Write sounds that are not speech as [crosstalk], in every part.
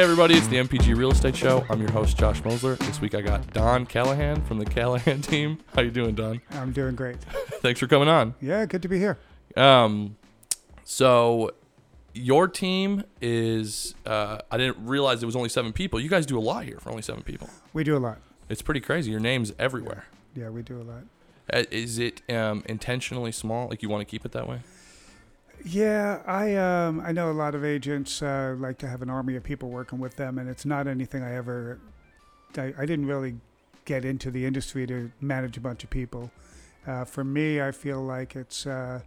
Hey everybody, it's the MPG Real Estate Show. I'm your host Josh Mosler. This week I got Don Callahan from the Callahan [laughs] team. How you doing, Don? I'm doing great. [laughs] Thanks for coming on. Yeah, good to be here. Um, so your team is uh, I didn't realize it was only seven people. You guys do a lot here for only seven people. We do a lot. It's pretty crazy. Your name's everywhere. Yeah, we do a lot. Uh, Is it um, intentionally small? Like you want to keep it that way? Yeah, I um, I know a lot of agents uh, like to have an army of people working with them, and it's not anything I ever. I, I didn't really get into the industry to manage a bunch of people. Uh, for me, I feel like it's uh,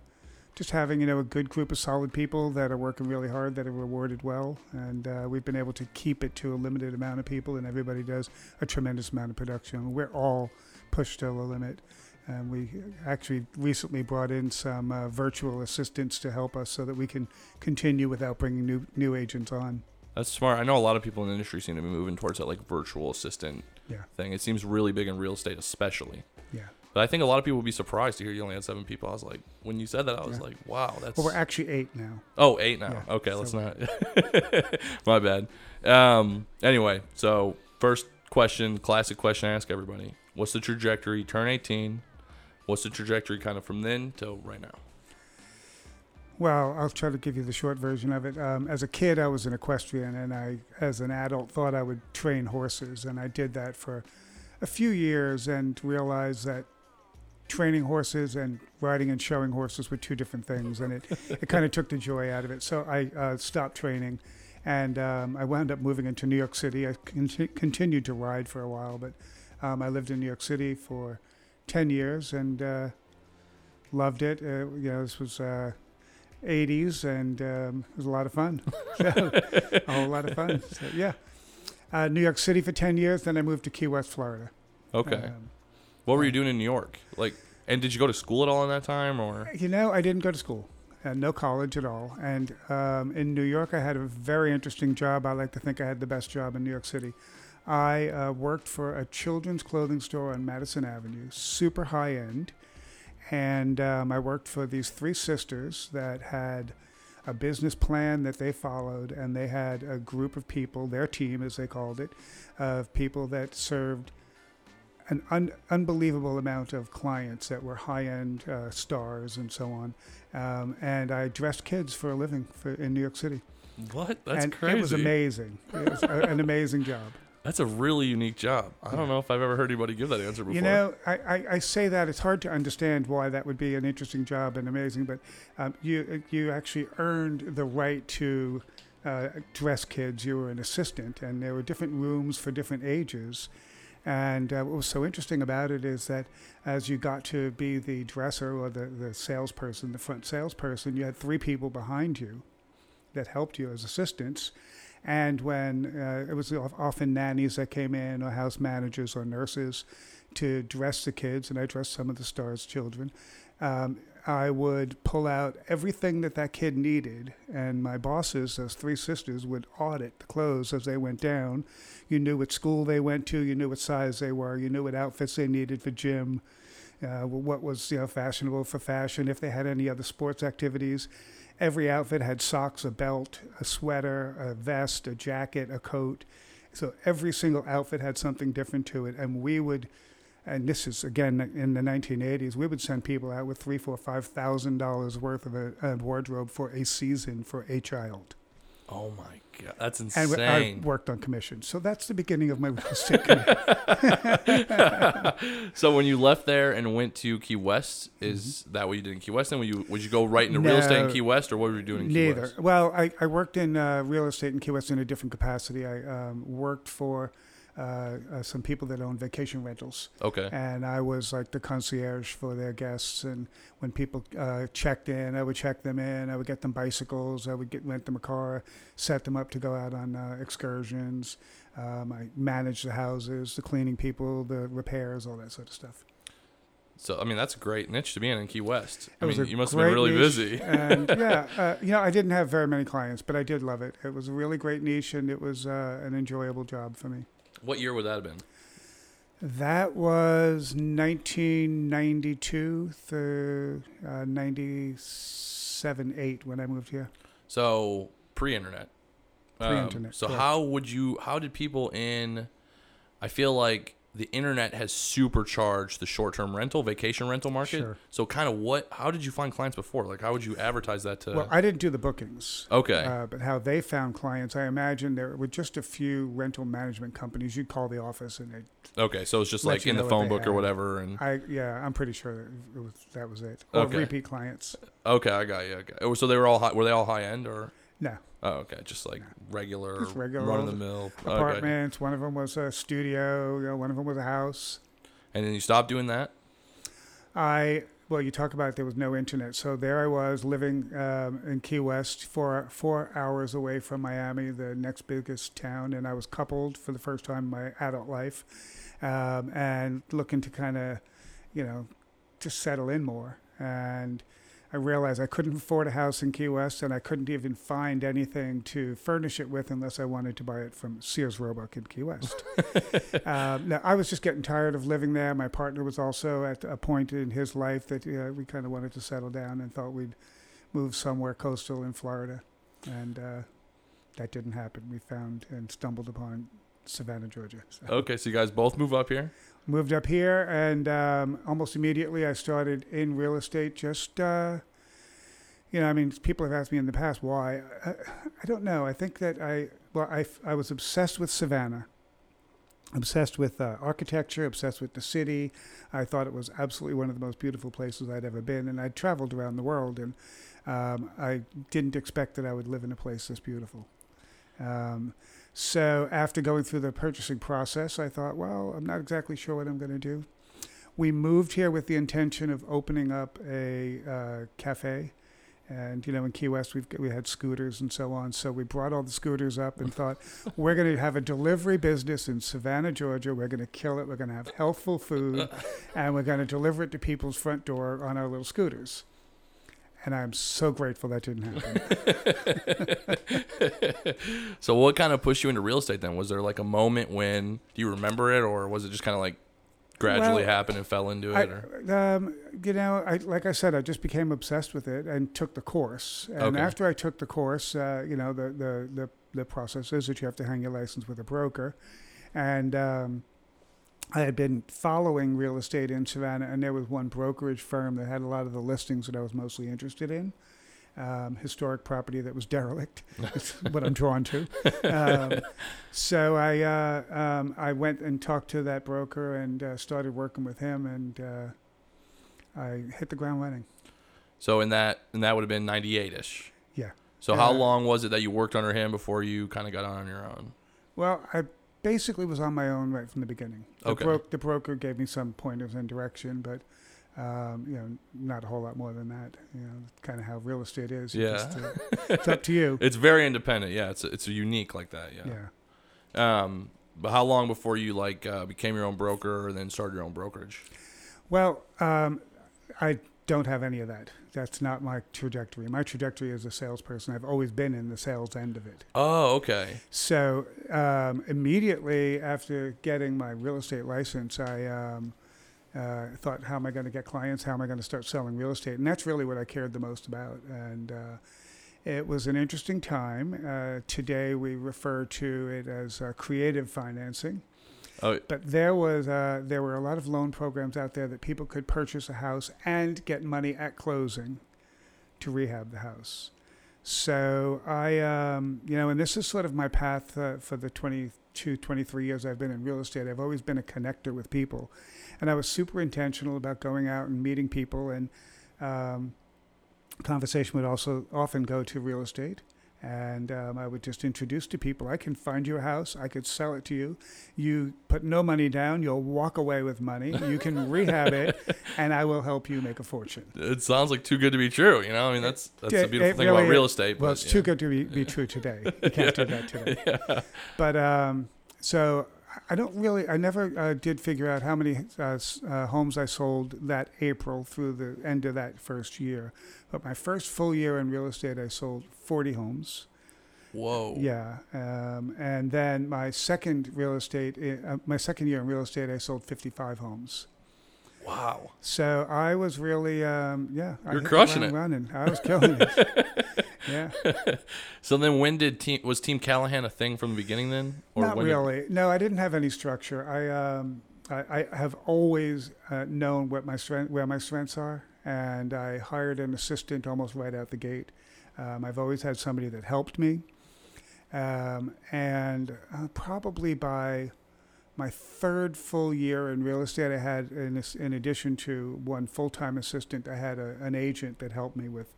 just having you know a good group of solid people that are working really hard, that are rewarded well, and uh, we've been able to keep it to a limited amount of people, and everybody does a tremendous amount of production. We're all pushed to the limit. And we actually recently brought in some uh, virtual assistants to help us so that we can continue without bringing new new agents on. That's smart. I know a lot of people in the industry seem to be moving towards that like virtual assistant Yeah. thing. It seems really big in real estate, especially. Yeah. But I think a lot of people would be surprised to hear you only had seven people. I was like, when you said that, I was Yeah. like, wow, that's. Well, we're actually eight now. oh, eight now. Yeah, okay, so- let's not. [laughs] My bad. Um. Anyway, so first question, classic question I ask everybody: What's the trajectory? Turn eighteen. What's the trajectory kind of from then till right now? Well, I'll try to give you the short version of it. Um, as a kid, I was an equestrian, and I, as an adult, thought I would train horses, and I did that for a few years, and realized that training horses and riding and showing horses were two different things, and it, [laughs] it kind of took the joy out of it. So I uh, stopped training, and um, I wound up moving into New York City. I con- continued to ride for a while, but um, I lived in New York City for ten years and uh, loved it. Uh, you know, this was. Uh, 80s and um, it was a lot of fun. [laughs] So, a whole lot of fun. So, yeah. Uh, New York City for 10 years, then I moved to Key West, Florida. Okay. Um, what were you doing in New York? Like, and did you go to school at all in that time, or? you know, I didn't go to school, uh, no college at all. And um, in New York, I had a very interesting job. I like to think I had the best job in New York City. I uh, worked for a children's clothing store on Madison Avenue, super high end. And um, I worked for these three sisters that had a business plan that they followed, and they had a group of people, their team as they called it, of people that served an un- unbelievable amount of clients that were high-end uh, stars and so on. Um, and I dressed kids for a living for, in New York City, What? That's and crazy. it was amazing. It was a, an amazing job. That's a really unique job. I don't know if I've ever heard anybody give that answer before. You know, I, I, I say that it's hard to understand why that would be an interesting job and amazing, but um, you you actually earned the right to uh, dress kids. You were an assistant, and there were different rooms for different ages. And uh, what was so interesting about it is that as you got to be the dresser or the, the salesperson, the front salesperson, you had three people behind you that helped you as assistants. And when uh, it was often nannies that came in, or house managers, or nurses to dress the kids, and I dressed some of the stars' children, um, I would pull out everything that that kid needed, and my bosses, those three sisters, would audit the clothes as they went down. You knew what school they went to, you knew what size they were, you knew what outfits they needed for gym, uh, what was you know fashionable for fashion, if they had any other sports activities. Every outfit had socks, a belt, a sweater, a vest, a jacket, a coat. So every single outfit had something different to it, and we would, and this is again in the 1980s, we would send people out with three, four, five thousand dollars worth of a, a wardrobe for a season for a child, oh my god, that's and insane. I worked on commission. So that's the beginning of my real estate career. so when you left there and went to Key West, is that what you did in Key West? And would you would you go right into real estate in Mm-hmm. Key West, or what were you doing in Key Neither. West? Well, I, I worked in uh, real estate in Key West in a different capacity. I um, worked for uh, uh, some people that own vacation rentals. Okay. and I was like the concierge for their guests. And when people uh, checked in, I would check them in. I would get them bicycles. I would get rent them a car, set them up to go out on uh, excursions. Um, I managed the houses, the cleaning people, the repairs, all that sort of stuff. So I mean, that's a great niche to be in in Key West. I mean, you must have been really niche, busy. and [laughs] yeah, uh, you know, I didn't have very many clients, but I did love it. It was a really great niche, and it was uh, an enjoyable job for me. What year would that have been? That was 1992 through uh, 97, 8 when I moved here. So pre-internet. Um, Pre-internet, so correct. how would you? How did people in? I feel like the internet has supercharged the short-term rental, vacation rental market. Sure. So kind of what? How did you find clients before? Like how would you advertise that to? Well, I didn't do the bookings. okay. Uh, but how they found clients, I imagine there were just a few rental management companies. You'd call the office, and they, okay. So it's just like in the phone book or whatever. And I yeah, I'm pretty sure that it was, that was it. Or Okay. repeat clients. okay, I got you. Okay. So they were all high, were they all high end or? No Oh, okay. Just like regular, Just regular run of the mill. Apartments. One of them was a studio. You know, one of them was a house. And then you stopped doing that. I well, you talk about there was no internet, so there I was living um, in Key West, four four hours away from Miami, the next biggest town, and I was coupled for the first time in my adult life, um, and looking to kind of, you know, just settle in more. And I realized I couldn't afford a house in Key West, and I couldn't even find anything to furnish it with unless I wanted to buy it from Sears Roebuck in Key West. [laughs] um, now, I was just getting tired of living there. My partner was also at a point in his life that uh, we kind of wanted to settle down and thought we'd move somewhere coastal in Florida. And uh, that didn't happen. We found and stumbled upon Savannah, Georgia. So Okay. So you guys both move up here. Moved up here, and um, almost immediately I started in real estate. Just uh, you know, I mean, people have asked me in the past why. I, I don't know. I think that I well, I I was obsessed with Savannah. Obsessed with uh, architecture, obsessed with the city. I thought it was absolutely one of the most beautiful places I'd ever been, and I'd traveled around the world, and um, I didn't expect that I would live in a place this beautiful. Um, so after going through the purchasing process, I thought, well, I'm not exactly sure what I'm going to do. We moved here with the intention of opening up a uh, cafe. And, you know, in Key West, we've, we had scooters and so on. So we brought all the scooters up and thought, [laughs] we're going to have a delivery business in Savannah, Georgia. We're going to kill it. We're going to have healthful food. [laughs] and we're going to deliver it to people's front door on our little scooters. And I'm so grateful that didn't happen. [laughs] So what kind of pushed you into real estate then? Was there like a moment when do you remember it, or was it just kind of like gradually Well, happened and fell into it? I, um, you know, I, like I said, I just became obsessed with it and took the course. And Okay. after I took the course, uh, you know, the, the, the, the process is that you have to hang your license with a broker. And um, I had been following real estate in Savannah, and there was one brokerage firm that had a lot of the listings that I was mostly interested in. Um, historic property that was derelict. [laughs] That's what I'm drawn to. Um, so I uh, um, I went and talked to that broker and uh, started working with him, and uh, I hit the ground running. So in that and that would have been ninety eight ish. Yeah. So how Uh, long was it that you worked under him before you kind of got on your own? Well, I basically was on my own right from the beginning. The, Okay. bro- the broker gave me some pointers and direction, but um, you know, not a whole lot more than that. You know, kind of how real estate is. Yeah. just, uh, it's up to you. [laughs] It's very independent. Yeah, it's it's unique like that. Yeah. Yeah. Um, but how long before you like uh, became your own broker and then started your own brokerage? Well, um, I don't have any of that. That's not my trajectory. My trajectory is a salesperson. I've always been in the sales end of it. Oh, okay. So um, immediately after getting my real estate license, I um, uh, thought, how am I going to get clients? How am I going to start selling real estate? And that's really what I cared the most about. And uh, it was an interesting time. Uh, today we refer to it as uh, creative financing. Oh, But there was uh, there were a lot of loan programs out there that people could purchase a house and get money at closing to rehab the house. So I, um, you know, and this is sort of my path uh, for the 22, 23 years I've been in real estate. I've always been a connector with people, and I was super intentional about going out and meeting people. And um, conversation would also often go to real estate. And um, I would just introduce to people, I can find you a house, I could sell it to you. You put no money down, you'll walk away with money. You can [laughs] rehab it, and I will help you make a fortune. it sounds like too good to be true. You know, I mean that's that's Yeah, the beautiful thing really about real estate. Well, but, it's yeah. too good to be, be true today. You can't do [laughs] that today. [laughs] But um, so I don't really, I never uh, did figure out how many uh, uh, homes I sold that April through the end of that first year. But my first full year in real estate, I sold 40 homes. Whoa. Yeah, um, and then my second real estate, uh, my second year in real estate, I sold 55 homes. Wow. So I was really, um, yeah, I You're the crushing it. Running. I was killing it. [laughs] Yeah. [laughs] So then, when did team was Team Callahan a thing from the beginning? Then, Not when did- really. no, I didn't have any structure. I um, I, I have always uh, known what my strength, where my strengths are, and I hired an assistant almost right out the gate. Um, I've always had somebody that helped me, um, and uh, probably by my third full year in real estate, I had, in, in addition to one full-time assistant, I had a, an agent that helped me with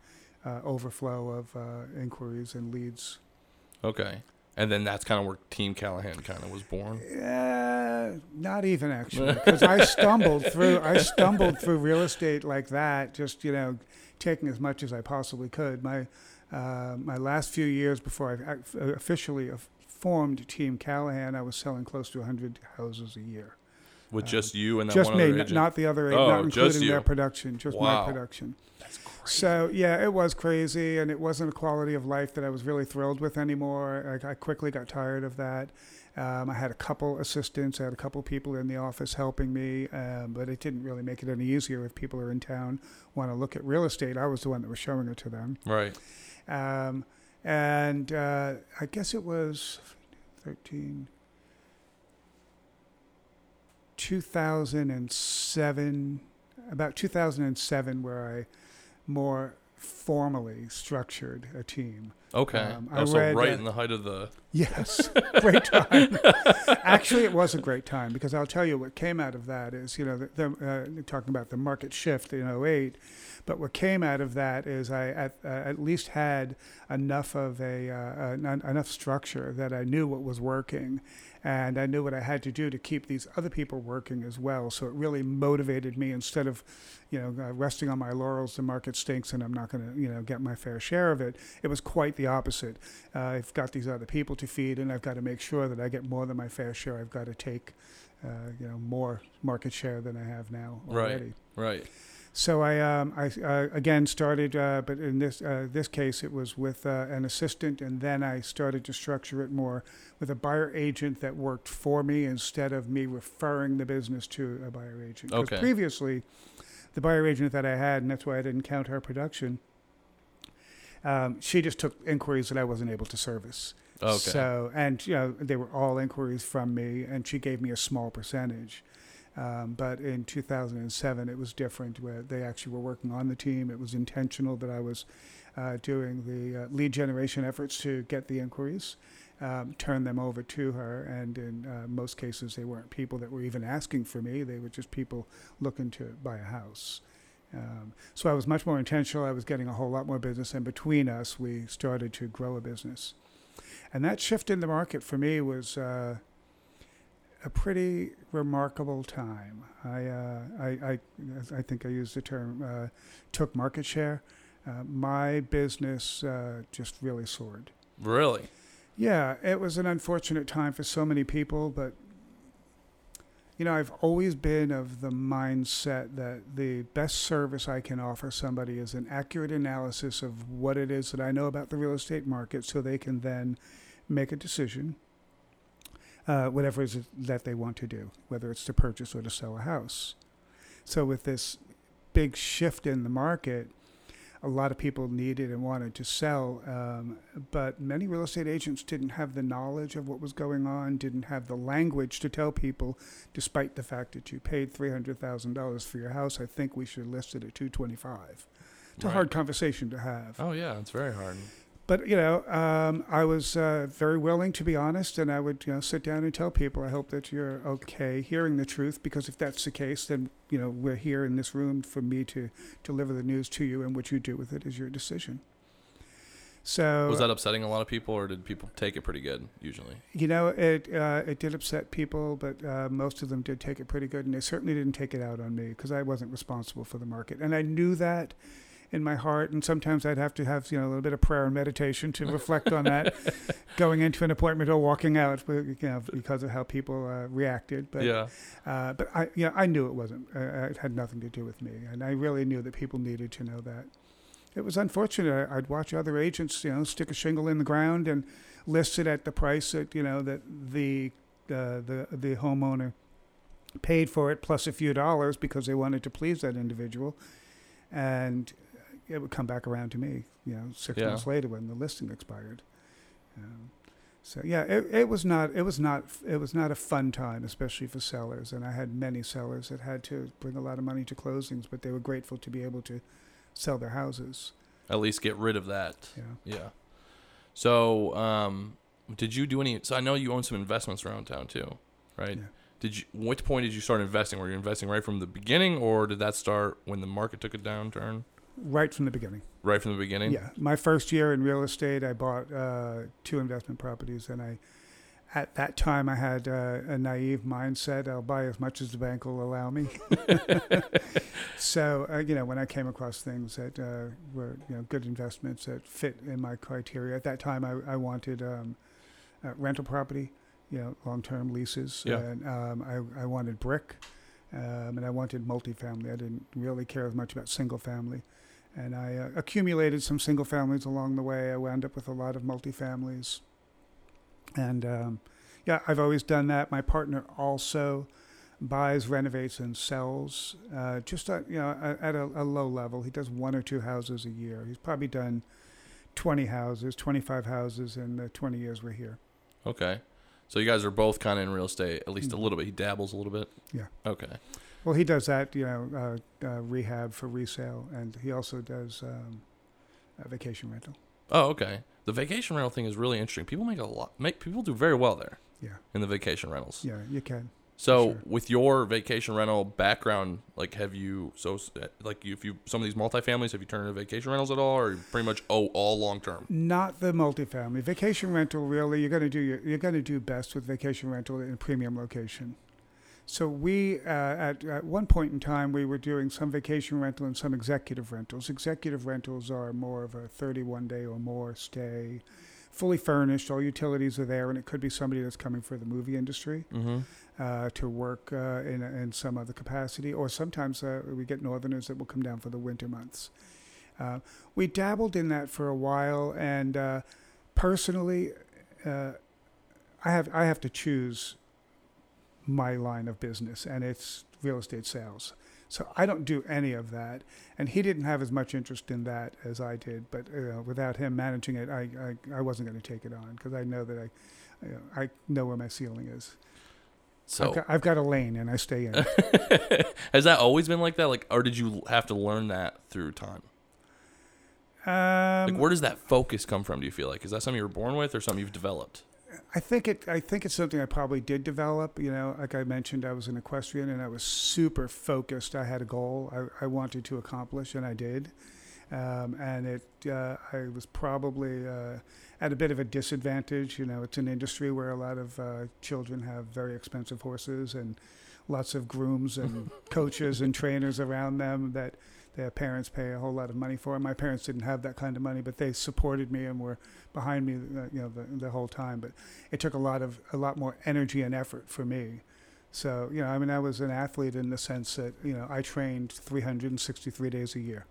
uh, overflow of uh, inquiries and leads. okay, and then that's kind of where Team Callahan kind of was born. Uh, not even actually, [laughs] because I stumbled through. I stumbled through real estate like that, just you know, taking as much as I possibly could. My uh, my last few years before I officially formed Team Callahan, I was selling close to 100 houses a year. With Um, just you and that just one me, other n- agent. not the other, Oh, not just including their production, just Wow. my production. That's crazy. So yeah, it was crazy, and it wasn't a quality of life that I was really thrilled with anymore. I, I quickly got tired of that. Um, I had a couple assistants, I had a couple people in the office helping me, um, but it didn't really make it any easier if people are in town want to look at real estate. I was the one that was showing it to them, right. um, and uh, I guess it was thirteen. 2007, about 2007, where I more formally structured a team. Okay. Um, I also, read, right uh, in the height of the. Yes, [laughs] great time. Actually, it was a great time because I'll tell you what came out of that is, you know, the, the, uh, talking about the market shift in 08, but what came out of that is I at, uh, at least had enough of a uh, en- enough structure that I knew what was working, and I knew what I had to do to keep these other people working as well. So it really motivated me instead of, you know, uh, resting on my laurels. The market stinks, and I'm not going to, you know, get my fair share of it. It was quite the opposite. Uh, I've got these other people to feed, and I've got to make sure that I get more than my fair share. I've got to take, uh, you know, more market share than I have now Right. already. Right. So I, um, I uh, again started, uh, but in this uh, this case, it was with uh, an assistant, and then I started to structure it more with a buyer agent that worked for me instead of me referring the business to a buyer agent. 'Cause Okay. previously, the buyer agent that I had, and that's why I didn't count her production. Um, she just took inquiries that I wasn't able to service. Okay. So, and you know, they were all inquiries from me, and she gave me a small percentage. Um, but in 2007, it was different. Where they actually were working on the team. It was intentional that I was uh, doing the uh, lead generation efforts to get the inquiries, um, turn them over to her, and in uh, most cases, they weren't people that were even asking for me. They were just people looking to buy a house. Um, so I was much more intentional. I was getting a whole lot more business, and between us, we started to grow a business. And that shift in the market for me was uh, a pretty remarkable time. I, uh, I, I, I think I used the term uh, took market share. Uh, my business uh, just really soared. really. Yeah, it was an unfortunate time for so many people, but you know, I've always been of the mindset that the best service I can offer somebody is an accurate analysis of what it is that I know about the real estate market so they can then make a decision, uh, whatever it is that they want to do, whether it's to purchase or to sell a house. So, with this big shift in the market, a lot of people needed and wanted to sell, um, but many real estate agents didn't have the knowledge of what was going on, didn't have the language to tell people, despite the fact that you paid three hundred thousand dollars for your house. I think we should list it at two twenty-five. It's a hard conversation to have. Oh yeah, it's very hard. But you know, um, I was uh, very willing to be honest, and I would you know sit down and tell people, I hope that you're okay hearing the truth, because if that's the case, then you know we're here in this room for me to deliver the news to you, and what you do with it is your decision. So Was that upsetting a lot of people, or did people take it pretty good usually? you know, it uh, it did upset people, but uh, most of them did take it pretty good, and they certainly didn't take it out on me because I wasn't responsible for the market, and I knew that in my heart. And sometimes I'd have to have you know a little bit of prayer and meditation to reflect on that, [laughs] going into an appointment or walking out, you know, because of how people uh, reacted. But yeah. uh, but I you know I knew it wasn't. Uh, it had nothing to do with me, and I really knew that people needed to know that. It was unfortunate. I'd watch other agents, you know, stick a shingle in the ground and list it at the price that you know that the uh, the the homeowner paid for it plus a few dollars because they wanted to please that individual, and it would come back around to me. You know, six Yeah. months later when the listing expired. Um, so yeah, it, it was not it was not it was not a fun time, especially for sellers. And I had many sellers that had to bring a lot of money to closings, but they were grateful to be able to sell their houses. At least get rid of that. Yeah. Yeah. So, um, did you do any? So I know you own some investments around town too, right? Yeah. Did you? What point did you start investing? Were you investing right from the beginning, or did that start when the market took a downturn? Right from the beginning. Right from the beginning. Yeah, my first year in real estate, I bought uh, two investment properties, and I, at that time, I had uh, a naive mindset: I'll buy as much as the bank will allow me. [laughs] so, uh, you know, when I came across things that uh, were you know good investments that fit in my criteria, at that time, I, I wanted um, uh, rental property, you know, long-term leases, Yeah. and um, I, I wanted brick, um, and I wanted multifamily. I didn't really care as much about single family and I uh, accumulated some single families along the way. I wound up with a lot of multifamilies, and um, yeah, I've always done that. My partner also buys, renovates, and sells uh, just at, you know at a, a low level. He does one or two houses a year. He's probably done twenty houses, twenty-five houses in the twenty years we're here. Okay. So you guys are both kind of in real estate, at least a Mm. little bit. He dabbles a little bit. Yeah. Okay. Well, he does that, you know, uh, uh, rehab for resale, and he also does um, uh, vacation rental. Oh, okay. The vacation rental thing is really interesting. People make a lot. Make people do very well there Yeah, in the vacation rentals. yeah, you can. So Sure. with your vacation rental background, like have you so like if you some of these multifamilies have you turned into vacation rentals at all, or you pretty much oh all long term? Not the multifamily. Vacation rental, really, you're going to do your, you're going to do best with vacation rental in a premium location. So we uh, at at one point in time we were doing some vacation rental and some executive rentals. Executive rentals are more of a 31 day or more stay, fully furnished. All utilities are there, and it could be somebody that's coming for the movie industry Mm-hmm. uh, to work uh, in, in some other capacity, or sometimes uh, we get northerners that will come down for the winter months. Uh, we dabbled in that for a while, and uh, personally, uh, I have I have to choose my line of business, and it's real estate sales. So I don't do any of that, and he didn't have as much interest in that as I did. But uh, without him managing it, I I, I wasn't going to take it on because I know that I, you know, I know where my ceiling is. So I've, got, I've got a lane and I stay in. [laughs] has that always been like that? Like, or did you have to learn that through time? Um, Like, where does that focus come from? Do you feel like is that something you were born with, or something you've developed? I think it. I think it's something I probably did develop. You know, like I mentioned, I was an equestrian and I was super focused. I had a goal I, I wanted to accomplish, and I did. Um, and it, uh, I was probably uh, at a bit of a disadvantage. You know, it's an industry where a lot of uh, children have very expensive horses and lots of grooms and [laughs] coaches and trainers around them that their parents pay a whole lot of money for. It. My parents didn't have that kind of money, but they supported me and were behind me, uh, you know, the, the whole time. But it took a lot of a lot more energy and effort for me. So you know, I mean, I was an athlete in the sense that you know I trained 363 days a year.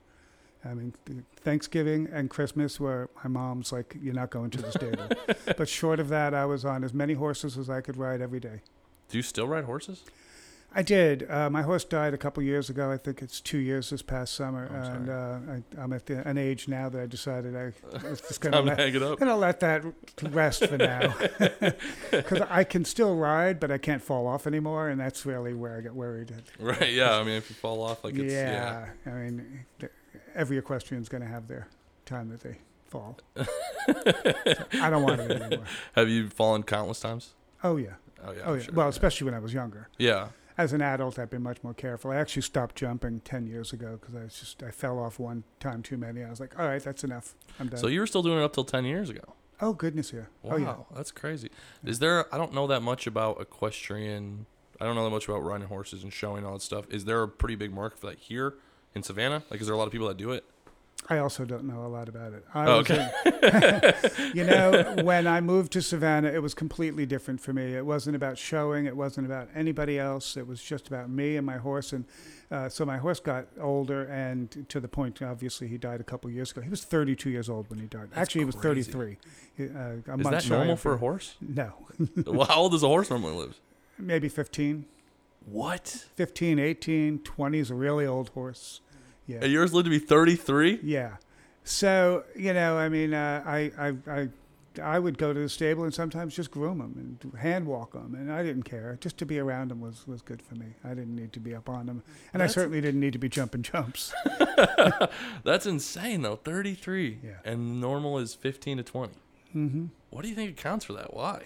I mean, Thanksgiving and Christmas were my mom's like, you're not going to the stable. [laughs] but short of that, I was on as many horses as I could ride every day. Do you still ride horses? I did. Uh, my horse died a couple years ago. I think it's two years this past summer, Oh, I'm and uh, I, I'm at the, an age now that I decided I was just [laughs] going Time to to let, hang it up. gonna let that rest for now, [laughs] because I can still ride, but I can't fall off anymore, and that's really where I get worried. Right? Yeah. I mean, if you fall off, like it's yeah. yeah, I mean, every equestrian's going to have their time that they fall. [laughs] I don't want it anymore. Have you fallen countless times? Oh yeah, Oh yeah. oh yeah. sure, well, especially when I was younger. yeah. As an adult, I've been much more careful. I actually stopped jumping ten years ago because I was just I fell off one time too many. I was like, all right, that's enough. I'm done. So you were still doing it up till ten years ago. oh goodness, yeah. Wow, Oh yeah. that's crazy. Is there? I don't know that much about equestrian. I don't know that much about riding horses and showing all that stuff. Is there a pretty big market for that here in Savannah? Like, is there a lot of people that do it? I also don't know a lot about it. I Oh, was in- [laughs] you know, [laughs] when I moved to Savannah, it was completely different for me. It wasn't about showing. It wasn't about anybody else. It was just about me and my horse. And uh, so my horse got older, and to the point, obviously, he died a couple years ago. He was 32 years old when he died. That's Actually, he was crazy. 33. He- Uh, a Is that normal for a horse? No, [laughs] well, how old does a horse normally live? maybe 15. What? 15, 18, 20 is a really old horse. Yeah. And yours lived to be 33? Yeah. So you know, I mean, uh, I, I, I, I would go to the stable and sometimes just groom them and hand walk them, and I didn't care. Just to be around them was, was good for me. I didn't need to be up on them, and That's- I certainly didn't need to be jumping jumps. [laughs] That's insane, though. 33. Yeah. And normal is 15 to 20. hmm What do you think accounts for that? Why?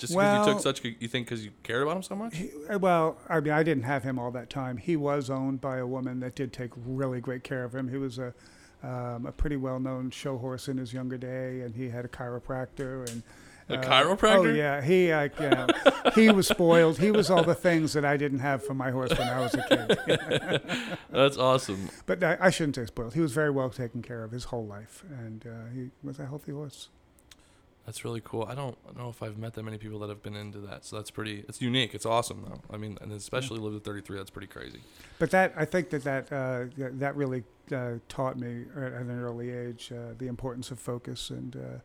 Just because Well- you took such, good- you think because you cared about him so much? He, well, I mean, I didn't have him all that time. He was owned by a woman that did take really great care of him. He was a um, a pretty well-known show horse in his younger day, and he had a chiropractor and. A uh, chiropractor? Oh yeah, he uh, you know, he was spoiled. He was all the things that I didn't have for my horse when I was a kid. [laughs] That's awesome. but I, I shouldn't say spoiled. He was very well taken care of his whole life, and uh, he was a healthy horse. That's really cool. I don't know if I've met that many people that have been into that. So that's pretty. It's unique. It's awesome though. I mean, and especially live at 33. That's pretty crazy. But that I think that that uh, that, that really uh, taught me at an early age uh, the importance of focus, and uh,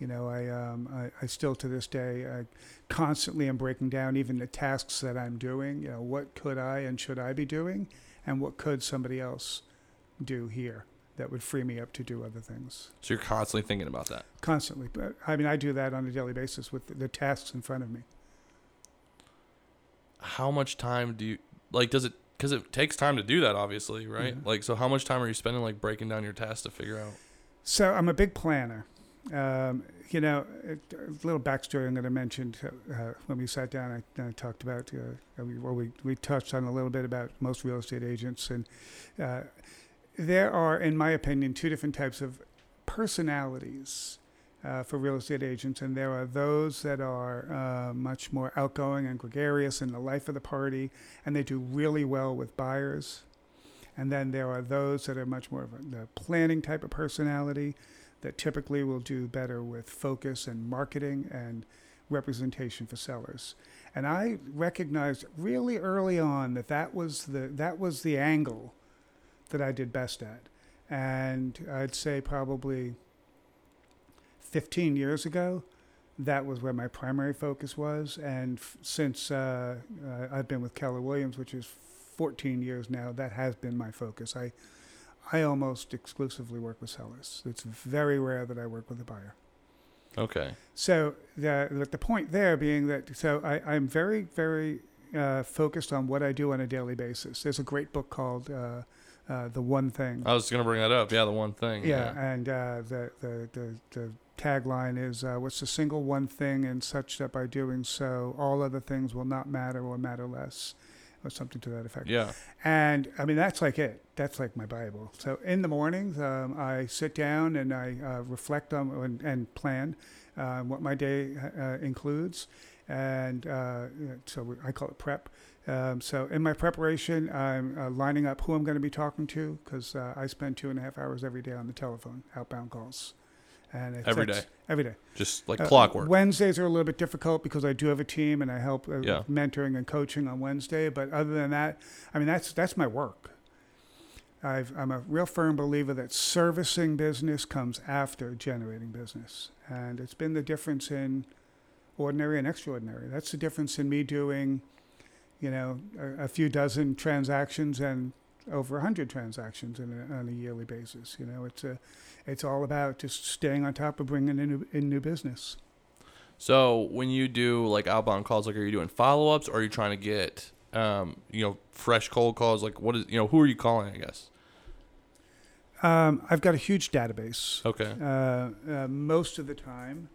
you know I, um, I I still to this day I constantly am breaking down even the tasks that I'm doing. You know what could I and should I be doing, and what could somebody else do here that would free me up to do other things So you're constantly thinking about that. constantly. But I mean I do that on a daily basis with the, the tasks in front of me. How much time do you like? Does it? Because it takes time to do that, obviously, right? Yeah. Like, so how much time are you spending like breaking down your tasks to figure out? So I'm a big planner. Um, you know, a, a little backstory I'm going to mention. Uh, when we sat down, I, I talked about, uh, we, well, we, we touched on a little bit about most real estate agents. And uh, there are, in my opinion, two different types of personalities uh, for real estate agents. And there are those that are uh, much more outgoing and gregarious in the life of the party, and they do really well with buyers. And then there are those that are much more of a the planning type of personality that typically will do better with focus and marketing and representation for sellers. And I recognized really early on that that was the that was the angle that I did best at. And I'd say probably 15 years ago, that was where my primary focus was. And f- since uh, uh, I've been with Keller Williams, which is 14 years now, that has been my focus. I I almost exclusively work with sellers. It's very rare that I work with a buyer. Okay. So the the point there being that so I, I'm very very uh, focused on what I do on a daily basis. There's a great book called uh, uh, The One Thing. I was gonna bring that up. Yeah, the one thing. yeah, and uh, the, the the the tagline is uh, "What's the single one thing, and such that by doing so, all other things will not matter or matter less." Or something to that effect. Yeah. And I mean, that's like it. That's like my Bible. So in the mornings, um, I sit down and I uh, reflect on and, and plan uh, what my day uh, includes. And uh, so we- I call it prep. Um, so in my preparation, I'm uh, lining up who I'm going to be talking to because uh, I spend two and a half hours every day on the telephone, outbound calls. And it's, Every day? Every day. Just like Uh, clockwork. Wednesdays are a little bit difficult because I do have a team and I help uh, Yeah. mentoring and coaching on Wednesday. But other than that, I mean that's that's my work. I've, I'm a real firm believer that servicing business comes after generating business, and it's been the difference in ordinary and extraordinary. That's the difference in me doing, you know, a, a few dozen transactions and over a hundred transactions in a, on a yearly basis. You know, it's a, it's all about just staying on top of bringing in new, in new business. So when you do like outbound calls, like are you doing follow ups or are you trying to get um, you know, fresh cold calls? Like what is you know, who are you calling, I guess? Um, I've got a huge database. Okay. Uh, uh, most of the time,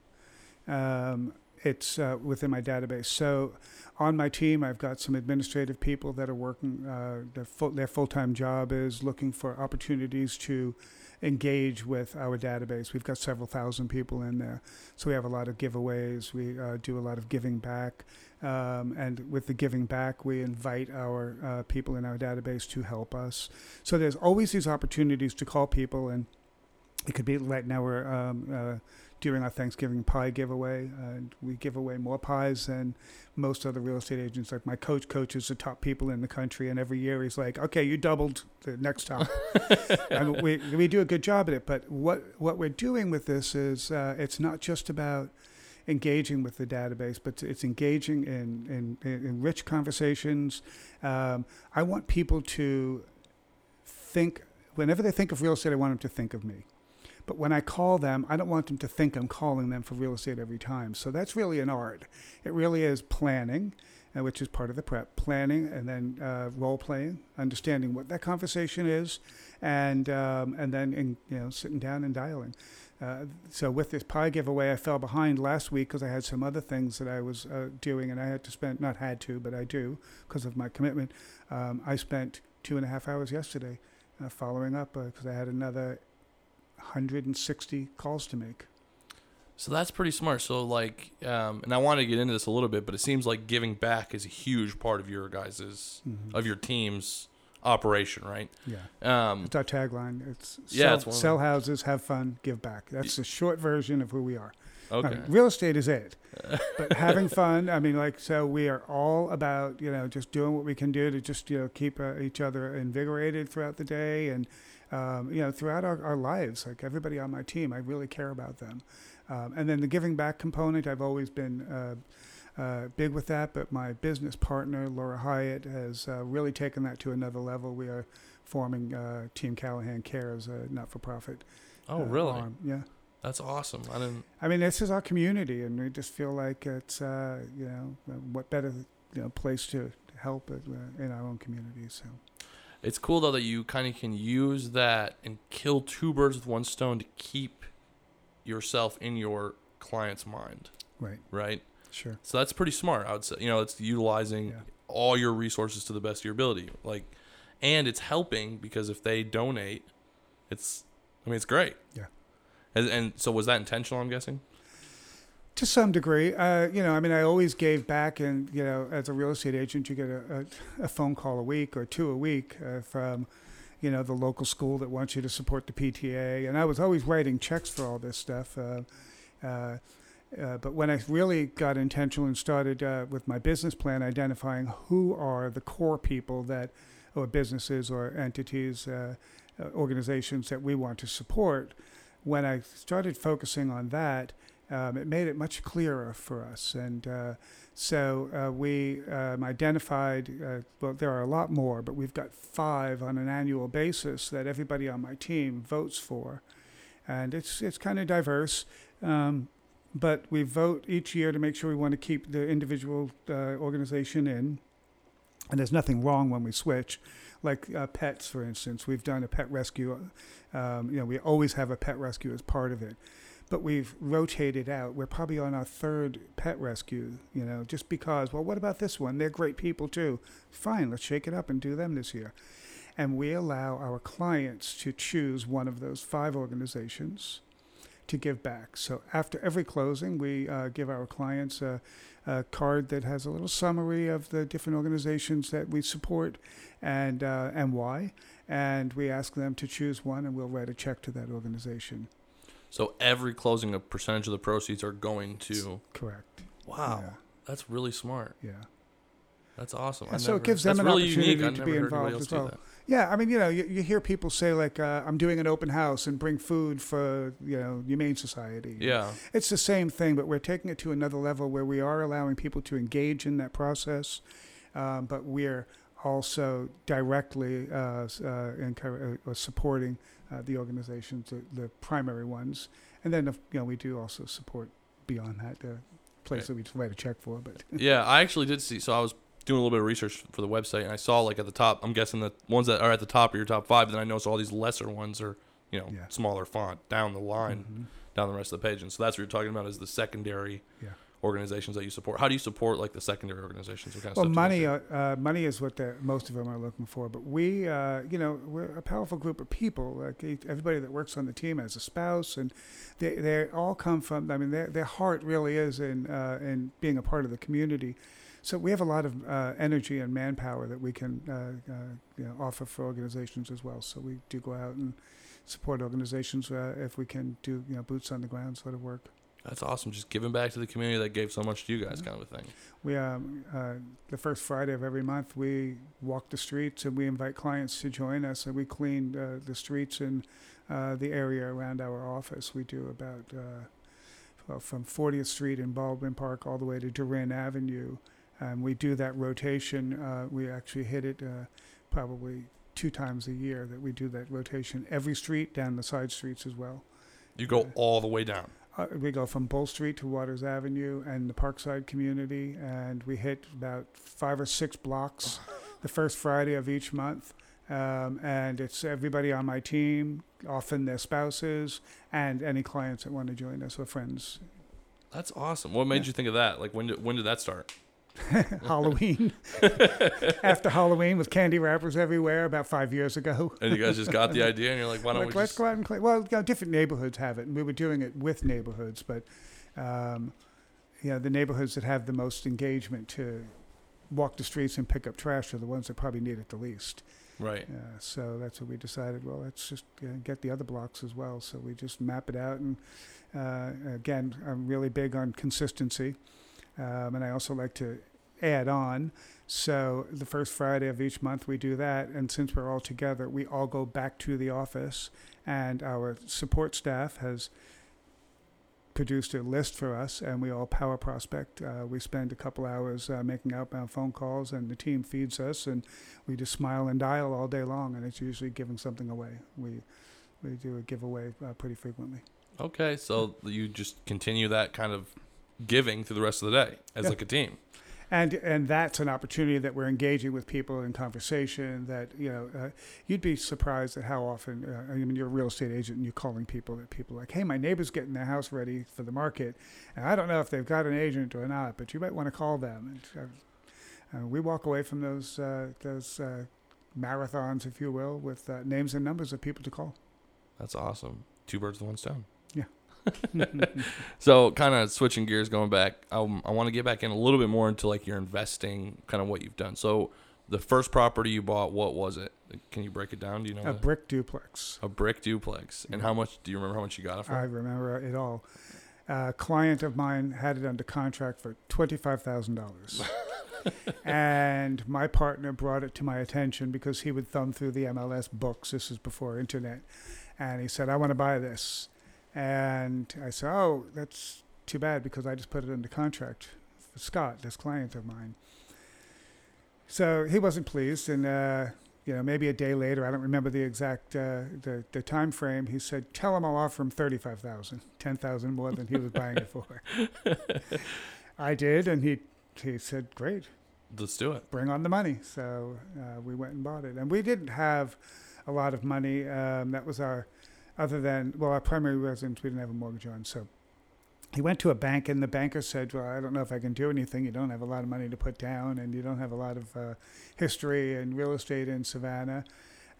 um, it's uh, within my database. So, on my team, I've got some administrative people that are working. Uh, their full their full time job is looking for opportunities to engage with our database. We've got several thousand people in there, so we have a lot of giveaways. We uh, do a lot of giving back, um, and with the giving back, we invite our uh, people in our database to help us. So there's always these opportunities to call people and. It could be right now we're um, uh, doing our Thanksgiving pie giveaway, and we give away more pies than most other real estate agents. Like my coach coaches the top people in the country, and every year he's like, "Okay, you doubled the next time." [laughs] and we we do a good job at it. But what what we're doing with this is uh, it's not just about engaging with the database, but it's engaging in in, in rich conversations. Um, I want people to think whenever they think of real estate, I want them to think of me. But when I call them, I don't want them to think I'm calling them for real estate every time. So that's really an art. It really is planning, uh, which is part of the prep. Planning and then uh, role playing, understanding what that conversation is, and um, and then in, you know sitting down and dialing. Uh, so with this pie giveaway, I fell behind last week because I had some other things that I was uh, doing, and I had to spend not had to, but I do because of my commitment. Um, I spent two and a half hours yesterday uh, following up because I had another 160 calls to make. So that's pretty smart. So like, um, and I want to get into this a little bit, but it seems like giving back is a huge part of your guys's Mhm. of your team's operation, right? Yeah, Um, it's our tagline. It's Yeah, sell, it's sell houses, have fun, give back. That's the short version of who we are. Okay. real estate is it, [laughs] but having fun. I mean, like, so we are all about you know just doing what we can do to just you know keep uh, each other invigorated throughout the day and um, you know throughout our, our lives. Like everybody on my team, I really care about them. Um, and then the giving back component, I've always been. Uh, uh, big with that, but my business partner Laura Hyatt has uh, really taken that to another level. We are forming uh, Team Callahan Care as a not-for-profit. oh, uh, really? arm. Yeah. That's awesome. I didn't. I mean, this is our community, and we just feel like it's, uh, you know, what better you know, place to help in our own community. So, It's cool though that you kind of can use that and kill two birds with one stone to keep yourself in your client's mind, right, right? sure, So that's pretty smart. I would say. You know, it's utilizing Yeah. all your resources to the best of your ability. Like, and it's helping because if they donate, it's. I mean, it's great. Yeah. And, and so was that intentional? I'm guessing. To some degree. Uh, you know, I mean, I always gave back, and you know, as a real estate agent, you get a, a, a phone call a week or two a week uh, from, you know, the local school that wants you to support the PTA, and I was always writing checks for all this stuff. Uh, uh, uh, but when I really got intentional and started uh, with my business plan, identifying who are the core people that, or businesses or entities, organizations that we want to support, when I started focusing on that, um, it made it much clearer for us. And uh, so uh, we um, identified, uh, well, there are a lot more, but we've got five on an annual basis that everybody on my team votes for. And it's, it's kind of diverse. Um, but we vote each year to make sure we want to keep the individual uh, organization in. And there's nothing wrong when we switch. Like uh, pets, for instance, we've done a pet rescue. Um, you know, we always have a pet rescue as part of it but we've rotated out. We're probably on our third pet rescue, you know, just because, well, what about this one? They're great people too. Fine, let's shake it up and do them this year. And we allow our clients to choose one of those five organizations to give back. So after every closing, we uh, give our clients a, a card that has a little summary of the different organizations that we support and, uh, and why. And we ask them to choose one, and we'll write a check to that organization. So every closing, a percentage of the proceeds are going to. Correct. Wow, that's really smart. Yeah. yeah. That's awesome. And I so it gives them an really opportunity unique. To be involved as well. Yeah, I mean, you know, you, you hear people say like, uh, "I'm doing an open house and bring food for you know Humane Society." Yeah. it's the same thing, but we're taking it to another level where we are allowing people to engage in that process, um, but we're also directly uh, uh, uh, supporting uh, the organizations, the, the primary ones, and then if, you know we do also support beyond that the place Right. that we just write a check for. But [laughs] yeah, I actually did see. So I was doing a little bit of research for the website, and I saw like at the top. I'm guessing the ones that are at the top are your top five. Then I noticed all these lesser ones are, you know, Yeah. smaller font down the line, Mhm. down the rest of the page. And so that's what you're talking about is the secondary Yeah. Organizations that you support. How do you support like the secondary organizations? What kind of Well, money, uh, uh, money is what the, most of them are looking for. But we, uh, you know, we're a powerful group of people. Like everybody that works on the team has a spouse, and they they all come from. I mean, their their heart really is in uh, in being a part of the community. So we have a lot of uh, energy and manpower that we can uh, uh, you know, offer for organizations as well. So we do go out and support organizations uh, if we can do you know boots on the ground sort of work. That's awesome. Just giving back to the community that gave so much to you guys, kind of a thing. We um, uh, the first Friday of every month we walk the streets and we invite clients to join us and we clean uh, the streets and uh, the area around our office. We do about uh, from 40th Street in Baldwin Park all the way to DeRenne Avenue. And we do that rotation. Uh, we actually hit it uh, probably two times a year that we do that rotation. Every street down the side streets as well. You go all the way down. Uh, we go from Bull Street to Waters Avenue and the Parkside community, and we hit about five or six blocks the first Friday of each month. Um, and it's everybody on my team, often their spouses, and any clients that want to join us or friends. That's awesome. What made Yeah. you think of that? Like when did when did that start? [laughs] Halloween. [laughs] After Halloween, with candy wrappers everywhere, about five years ago. And you guys just got the idea, and you're like, why don't like, we let's just? go out and clean. Well, you know, different neighborhoods have it, and we were doing it with neighborhoods, but um, you know, the neighborhoods that have the most engagement to walk the streets and pick up trash are the ones that probably need it the least. Right. Uh, so that's what we decided. Well, let's just uh, get the other blocks as well. So we just map it out, and uh, again, I'm really big on consistency, um, and I also like to add on. So the first Friday of each month we do that, and since we're all together, we all go back to the office, and our support staff has produced a list for us, and we all power prospect. Uh, we spend a couple hours uh, making outbound phone calls, and the team feeds us, and we just smile and dial all day long, and it's usually giving something away. We we do a giveaway uh, pretty frequently. Okay, so you just continue that kind of giving through the rest of the day as Yeah. like a team. and and that's an opportunity that we're engaging with people in conversation that you know uh, you'd be surprised at how often uh, I mean you're a real estate agent and you're calling people that people are like hey my neighbor's getting their house ready for the market and I don't know if they've got an agent or not but you might want to call them and uh, uh, we walk away from those uh, those uh, marathons if you will with uh, names and numbers of people to call That's awesome. Two birds with one stone. [laughs] So, kind of switching gears, going back, um, I want to get back in a little bit more into like your investing, kind of what you've done. So, the first property you bought, what was it? Can you break it down? Do you know? a the- brick duplex a brick duplex. And how much? Do you remember how much you got it for? I remember it all. A client of mine had it under contract for twenty-five thousand dollars, [laughs] and my partner brought it to my attention because he would thumb through the MLS books. This is before internet, and he said, "I want to buy this," and I said, "Oh, that's too bad because I just put it under contract for Scott, this client of mine." So he wasn't pleased, and uh, you know, maybe a day later, I don't remember the exact uh, the the time frame. He said, "Tell him I'll offer him thirty-five thousand, ten thousand more than he was buying it for." [laughs] I did, and he he said, "Great, Let's do it. bring on the money." So uh, we went and bought it, and we didn't have a lot of money. Um, that was our other than well, our primary residence we didn't have a mortgage on, so. He went to a bank, and the banker said, "Well, I don't know if I can do anything. You don't have a lot of money to put down, and you don't have a lot of uh, history in real estate in Savannah."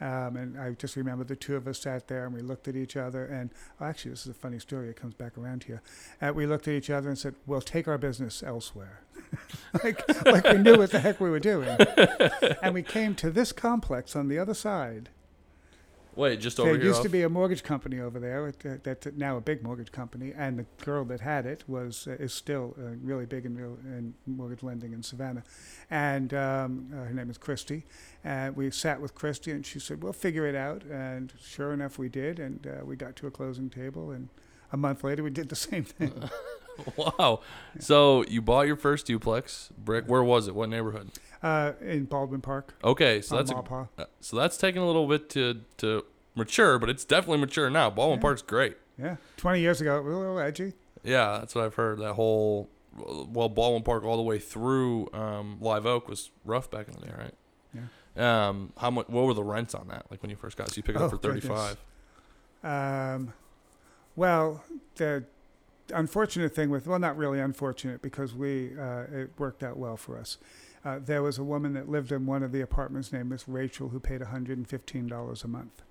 Um, and I just remember the two of us sat there and we looked at each other. And oh, actually, this is a funny story. It comes back around here. Uh, we looked at each other and said, "We'll take our business elsewhere," [laughs] like like we knew what the heck we were doing. and we came to this complex on the other side. Wait, just over There here. used off- to be a mortgage company over there. uh, That's now a big mortgage company, and the girl that had it was uh, is still uh, really big in real in mortgage lending in Savannah, and um, uh, her name is Christy. And we sat with Christy, and she said, "We'll figure it out." And sure enough, we did, and uh, we got to a closing table. And a month later, we did the [laughs] same thing. [laughs] wow. So you bought your first duplex brick. Where was it? What neighborhood? Uh, in Baldwin Park. Okay, so that's a, uh, so that's taking a little bit to to mature, but it's definitely mature now. Baldwin Yeah. Park's great. yeah, twenty years ago, it was a little edgy. Yeah, that's what I've heard. That whole well, Baldwin Park all the way through um, Live Oak was rough back in the day, right? Yeah. Um, how much? What were the rents on that? Like when you first got? it? So you pick it Oh, up for thirty five. Um, well, the unfortunate thing with well, not really unfortunate because we uh, it worked out well for us. Uh, there was a woman that lived in one of the apartments named Miss Rachel who paid $115 a month,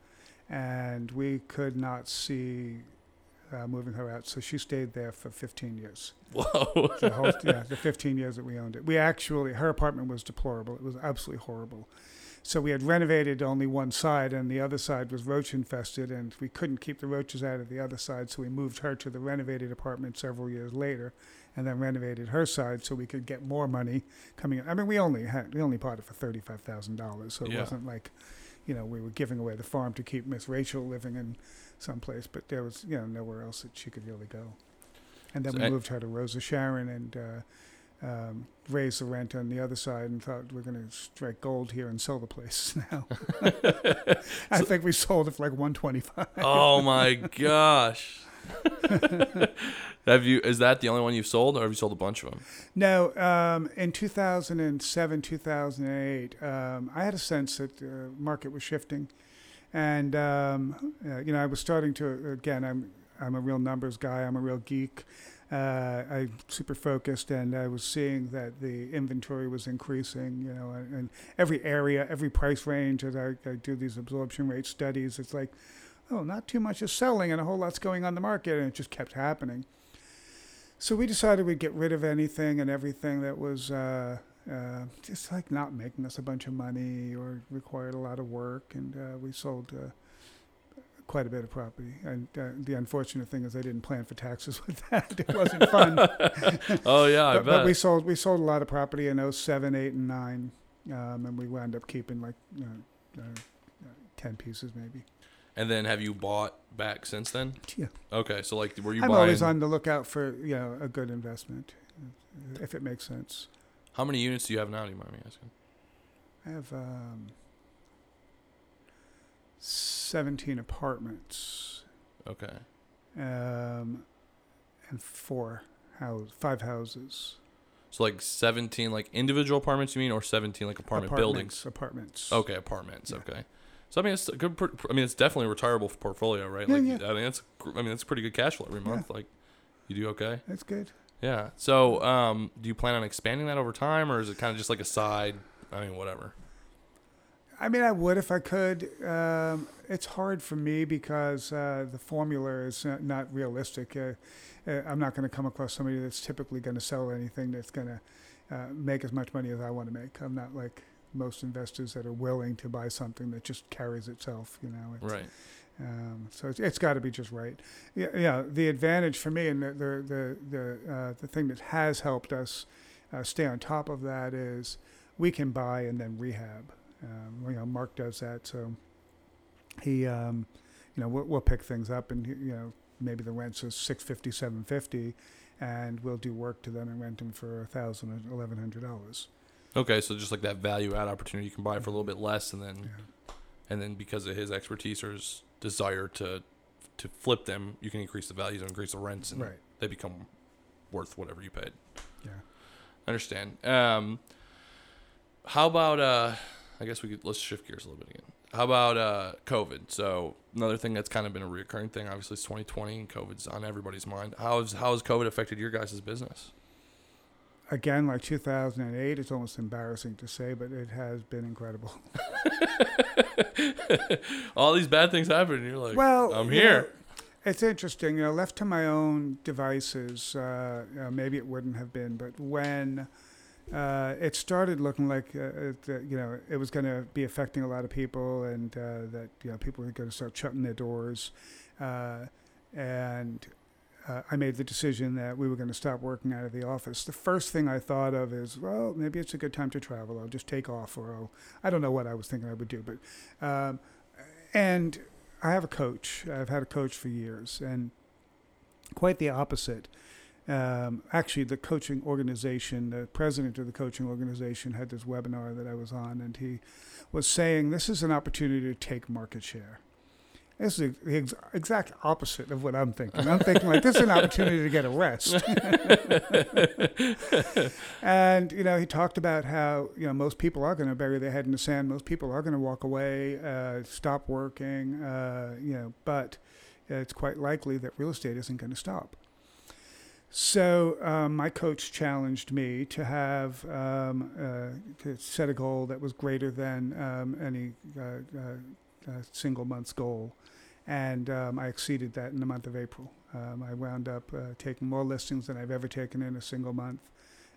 and we could not see uh, moving her out, so she stayed there for 15 years. Whoa. The whole, [laughs] yeah, the 15 years that we owned it. We actually, her apartment was deplorable. It was absolutely horrible. So we had renovated only one side, and the other side was roach infested, and we couldn't keep the roaches out of the other side. So we moved her to the renovated apartment several years later, and then renovated her side so we could get more money coming in. I mean, we only had we only bought it for thirty five thousand dollars, so it Yeah. wasn't like, you know, we were giving away the farm to keep Miss Rachel living in someplace, but there was you know nowhere else that she could really go. And then So we I- moved her to Rose of Sharon, and uh, um, raise the rent on the other side and thought we're going to strike gold here and sell the place [laughs] now. [laughs] I think we sold it for like 125. oh my gosh. [laughs] have you? Is that the only one you've sold, or have you sold a bunch of them? No, um, in 2007, 2008, um, I had a sense that the market was shifting, and um, uh, you know I was starting to again. I'm I'm a real numbers guy. I'm a real geek. Uh, I'm super focused, and I was seeing that the inventory was increasing. You know, and, and every area, every price range. As I, I do these absorption rate studies, it's like, oh, not too much is selling, and a whole lot's going on the market, and it just kept happening. So we decided we'd get rid of anything and everything that was uh, uh, just like not making us a bunch of money or required a lot of work, and uh, we sold uh, quite a bit of property. And uh, the unfortunate thing is, I didn't plan for taxes [laughs] with that. it wasn't fun. [laughs] oh yeah, I but, bet. but we sold we sold a lot of property in 07, 8, and nine, um, and we wound up keeping like uh, uh, ten pieces maybe. and then have you bought back since then? Yeah. Okay, so like, were you I'm buying? always on the lookout for you know a good investment, uh, if it makes sense. How many units do you have now? Do you mind me asking? I have um, 17 apartments Okay. um, and four house, five houses. So like seventeen like individual apartments, you mean, or seventeen like apartment buildings? Apartments. Apartments. Okay, apartments. Yeah. Okay. So I mean, it's a good. I mean, it's definitely a retirable portfolio, right? Yeah, like, yeah. I mean, it's. gr- I mean, it's pretty good cash flow every month. Like, you do okay. That's good. Yeah. So, um, do you plan on expanding that over time, or is it kind of just like a side? I mean, whatever. I mean, I would if I could. Um, it's hard for me because uh, the formula is not, not realistic. Uh, uh, I'm not going to come across somebody that's typically going to sell anything that's going to uh, make as much money as I want to make. I'm not like most investors that are willing to buy something that just carries itself. You know, it's, Right. Um, so it's, it's got to be just right. Yeah, yeah. The advantage for me and the the the the, uh, the thing that has helped us uh, stay on top of that is we can buy and then rehab. Um, you know, Mark does that, so he, um, you know, we'll, we'll pick things up and you know maybe the rents are six fifty, seven fifty, and we'll do work to them and rent them for a thousand eleven hundred dollars. Okay, so just like that value add opportunity, you can buy for a little bit less, and then Yeah. and then because of his expertise or his desire to to flip them, you can increase the values and increase the rents, and Right. they become worth whatever you paid. Yeah. I Understand. Um, how about uh? I guess we could let's shift gears a little bit again. How about uh COVID? So another thing that's kind of been a recurring thing. Obviously, it's 2020 and COVID's on everybody's mind. How has how has COVID affected your guys' business? Again, like 2008, it's almost embarrassing to say, but it has been incredible. [laughs] All these bad things happen, and you're like, well, I'm here. know, it's interesting, you know, left to my own devices, uh, you know, maybe it wouldn't have been, but when uh, it started looking like, uh, it, uh, you know, it was going to be affecting a lot of people and uh, that, you know, people were going to start shutting their doors. Uh, and uh, I made the decision that we were going to stop working out of the office. The first thing I thought of is, well, maybe it's a good time to travel. I'll just take off, or I'll, I don't know what I was thinking I would do, but um, and I have a coach. I've had a coach for years, and quite the opposite. Um, actually, the coaching organization, the president of the coaching organization, had this webinar that I was on, and he was saying this is an opportunity to take market share. This is the ex- exact opposite of what I'm thinking. I'm thinking like this is an opportunity to get a rest. [laughs] and you know, he talked about how you know most people are going to bury their head in the sand. Most people are going to walk away, uh, stop working. Uh, you know, but it's quite likely that real estate isn't going to stop. So um, my coach challenged me to have um, uh, to set a goal that was greater than um, any uh, uh, uh, single month's goal, and um, I exceeded that in the month of April. Um, I wound up uh, taking more listings than I've ever taken in a single month,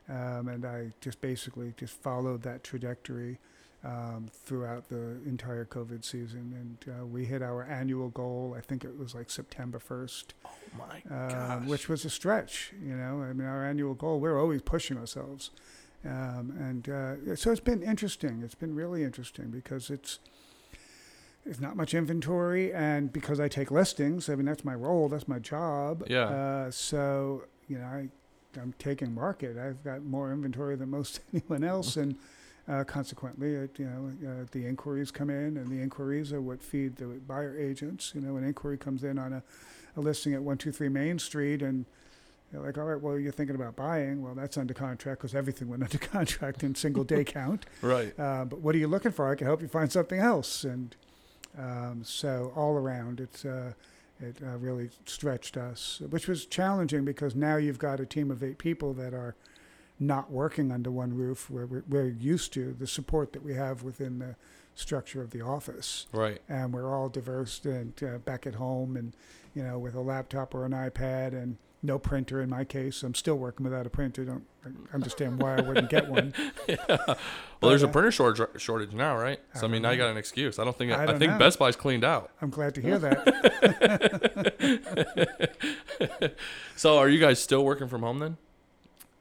um, and I just basically just followed that trajectory um, throughout the entire COVID season, and uh, we hit our annual goal. I think it was like September first Oh my um, which was a stretch. You know, I mean, our annual goal, we're always pushing ourselves. Um, and uh, so it's been interesting. It's been really interesting because it's it's not much inventory, and because I take listings, I mean that's my role, that's my job. Yeah. Uh, so you know, I I'm taking market. I've got more inventory than most [laughs] anyone else, and uh, consequently, it, you know, uh, the inquiries come in, and the inquiries are what feed the buyer agents. You know, an inquiry comes in on a, a listing at one two three Main Street, and they're like, all right, well, you're thinking about buying. Well, that's under contract because everything went [laughs] under contract in single day count. [laughs] Right. Uh, but what are you looking for? I can help you find something else. And um, so all around, it's uh, it uh, really stretched us, which was challenging because now you've got a team of eight people that are not working under one roof where we're, we're used to the support that we have within the structure of the office Right. and we're all diverse and uh, back at home and you know with a laptop or an ipad and no printer in my case i'm still working without a printer don't understand why i wouldn't get one [laughs] yeah. [laughs] Well, there's a uh, printer shortage shortage now, right? So I mean, don't now you got an excuse. I don't think I I, don't think know. Best Buy's cleaned out. i'm glad to hear that [laughs] So are you guys still working from home then?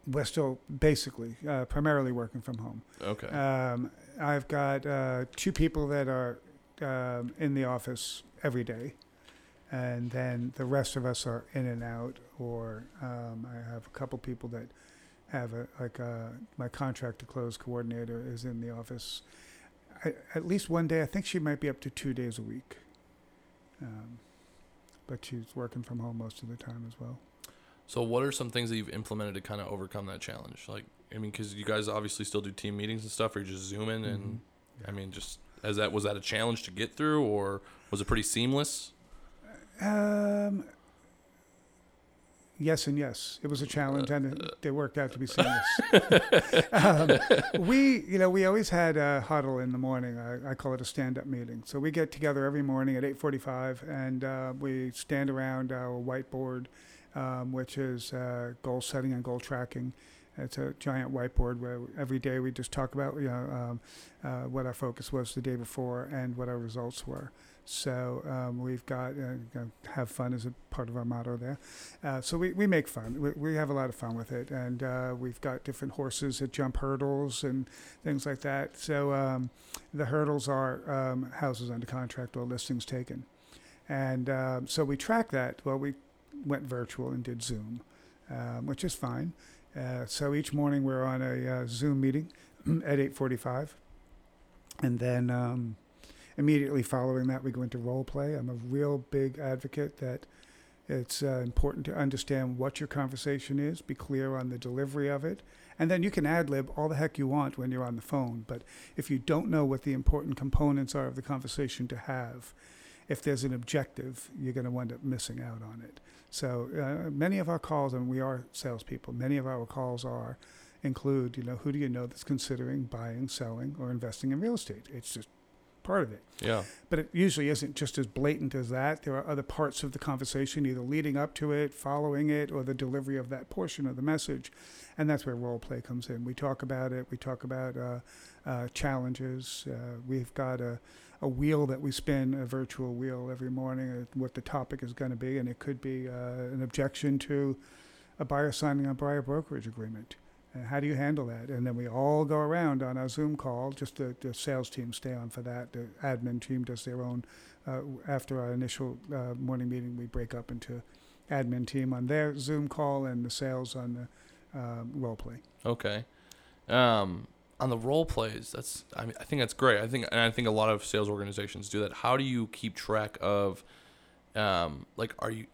We're still basically uh, primarily working from home Okay. Um, I've got uh, two people that are um, in the office every day, and then the rest of us are in and out. Or um, I have a couple people that have a like a, my contract to close coordinator is in the office. I, at least one day, I think she might be up to two days a week. Um, but she's working from home most of the time as well. So what are some things that you've implemented to kind of overcome that challenge? Like, I mean, because you guys obviously still do team meetings and stuff, or you just zoom in, and Mhm. I mean, just as that was that a challenge to get through, or was it pretty seamless? Um, yes and yes. It was a challenge, and it, it worked out to be seamless. [laughs] um, we, you know, we always had a huddle in the morning. I, I call it a stand-up meeting. So we get together every morning at 8:45, and uh, we stand around our whiteboard, um, which is uh, goal setting and goal tracking. It's a giant whiteboard where every day we just talk about, you know, um, uh, what our focus was the day before and what our results were. So um, we've got uh, have fun as a part of our motto there. Uh, so we, we make fun. We, we have a lot of fun with it, and uh, we've got different horses that jump hurdles and things like that. So um, the hurdles are um, houses under contract or listings taken, and um, so we track that. Well, we went virtual and did Zoom, um, which is fine. Uh, so each morning we're on a uh, Zoom meeting [clears throat] at 8:45, and then um, immediately following that we go into role play. I'm a real big advocate that it's uh, important to understand what your conversation is, be clear on the delivery of it, and then you can ad lib all the heck you want when you're on the phone. But if you don't know what the important components are of the conversation to have, if there's an objective, you're going to wind up missing out on it. So uh, many of our calls, and we are salespeople, many of our calls are include, you know, who do you know that's considering buying, selling, or investing in real estate? It's just part of it. Yeah. But it usually isn't just as blatant as that. There are other parts of the conversation, either leading up to it, following it, or the delivery of that portion of the message. And that's where role play comes in. We talk about it. We talk about uh, uh, challenges. Uh, we've got a, a wheel that we spin, a virtual wheel every morning, uh, what the topic is going to be. And it could be uh, an objection to a buyer signing a buyer brokerage agreement. Uh, how do you handle that? And then we all go around on our Zoom call. Just the, the sales team stay on for that. The admin team does their own. Uh, after our initial uh, morning meeting, we break up into admin team on their Zoom call and the sales on the um, role play. Okay. Um, on the role plays, that's I mean I think that's great. I think and I think a lot of sales organizations do that. How do you keep track of, um, like are you,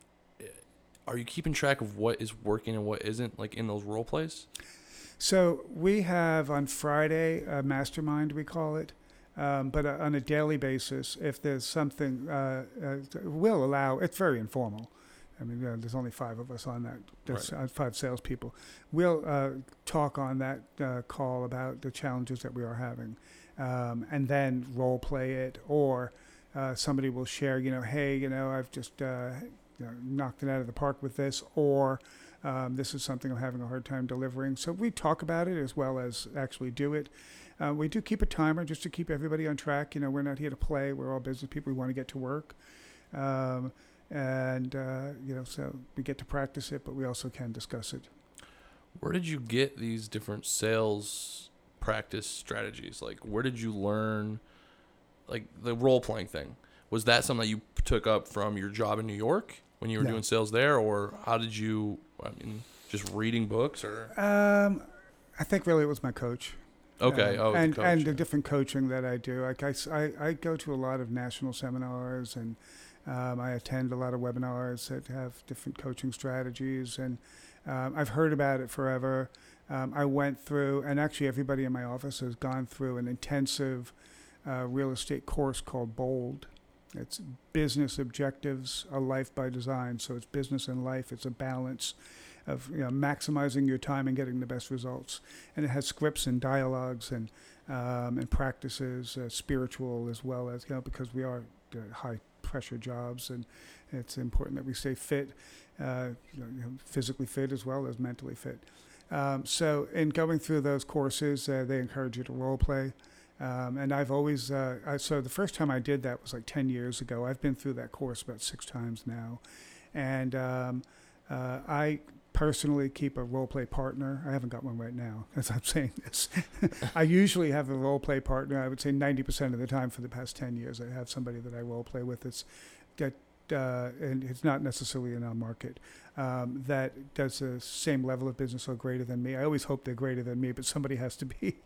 are you keeping track of what is working and what isn't like in those role plays? So we have on Friday a mastermind, we call it. Um, but uh, on a daily basis, if there's something, uh, uh, we'll allow. It's very informal. I mean, uh, there's only five of us on that. There's uh, five salespeople. We'll uh, talk on that uh, call about the challenges that we are having, um, and then role play it, or uh, somebody will share. You know, hey, you know, I've just uh, you know, knocked it out of the park with this, or um, this is something I'm having a hard time delivering. So we talk about it as well as actually do it. Uh, we do keep a timer just to keep everybody on track. You know, we're not here to play. We're all business people. We want to get to work. Um, and, uh, you know, so we get to practice it, but we also can discuss it. Where did you get these different sales practice strategies? Like, where did you learn, like the role playing thing? Was that something that you took up from your job in New York when you were No. doing sales there, or how did you? I mean, Just reading books or Um, I think really it was my coach. okay? Um, oh, the and coach, and yeah. the different coaching that I do. Like I, I- I go to a lot of national seminars and um, I attend a lot of webinars that have different coaching strategies. And um, I've heard about it forever. Um, I went through, and actually everybody in my office has gone through an intensive uh, real estate course called Bold. It's business objectives, a life by design. So it's business and life. It's a balance of you know, maximizing your time and getting the best results and it has scripts and dialogues and um, and practices, uh, spiritual as well as you know because we are uh, high pressure jobs and it's important that we stay fit, uh, you know, physically fit as well as mentally fit. Um, so in going through those courses, uh, they encourage you to role play. Um, and I've always, uh, I, so the first time I did that was like 10 years ago. I've been through that course about six times now. And um, uh, I personally keep a role play partner. I haven't got one right now [laughs] as I'm saying this. [laughs] I usually have a role play partner. I would say 90% of the time for the past 10 years, I have somebody that I role play with. It's that, uh, and it's not necessarily in our market, um, that does the same level of business or greater than me. I always hope they're greater than me, but somebody has to be. [laughs]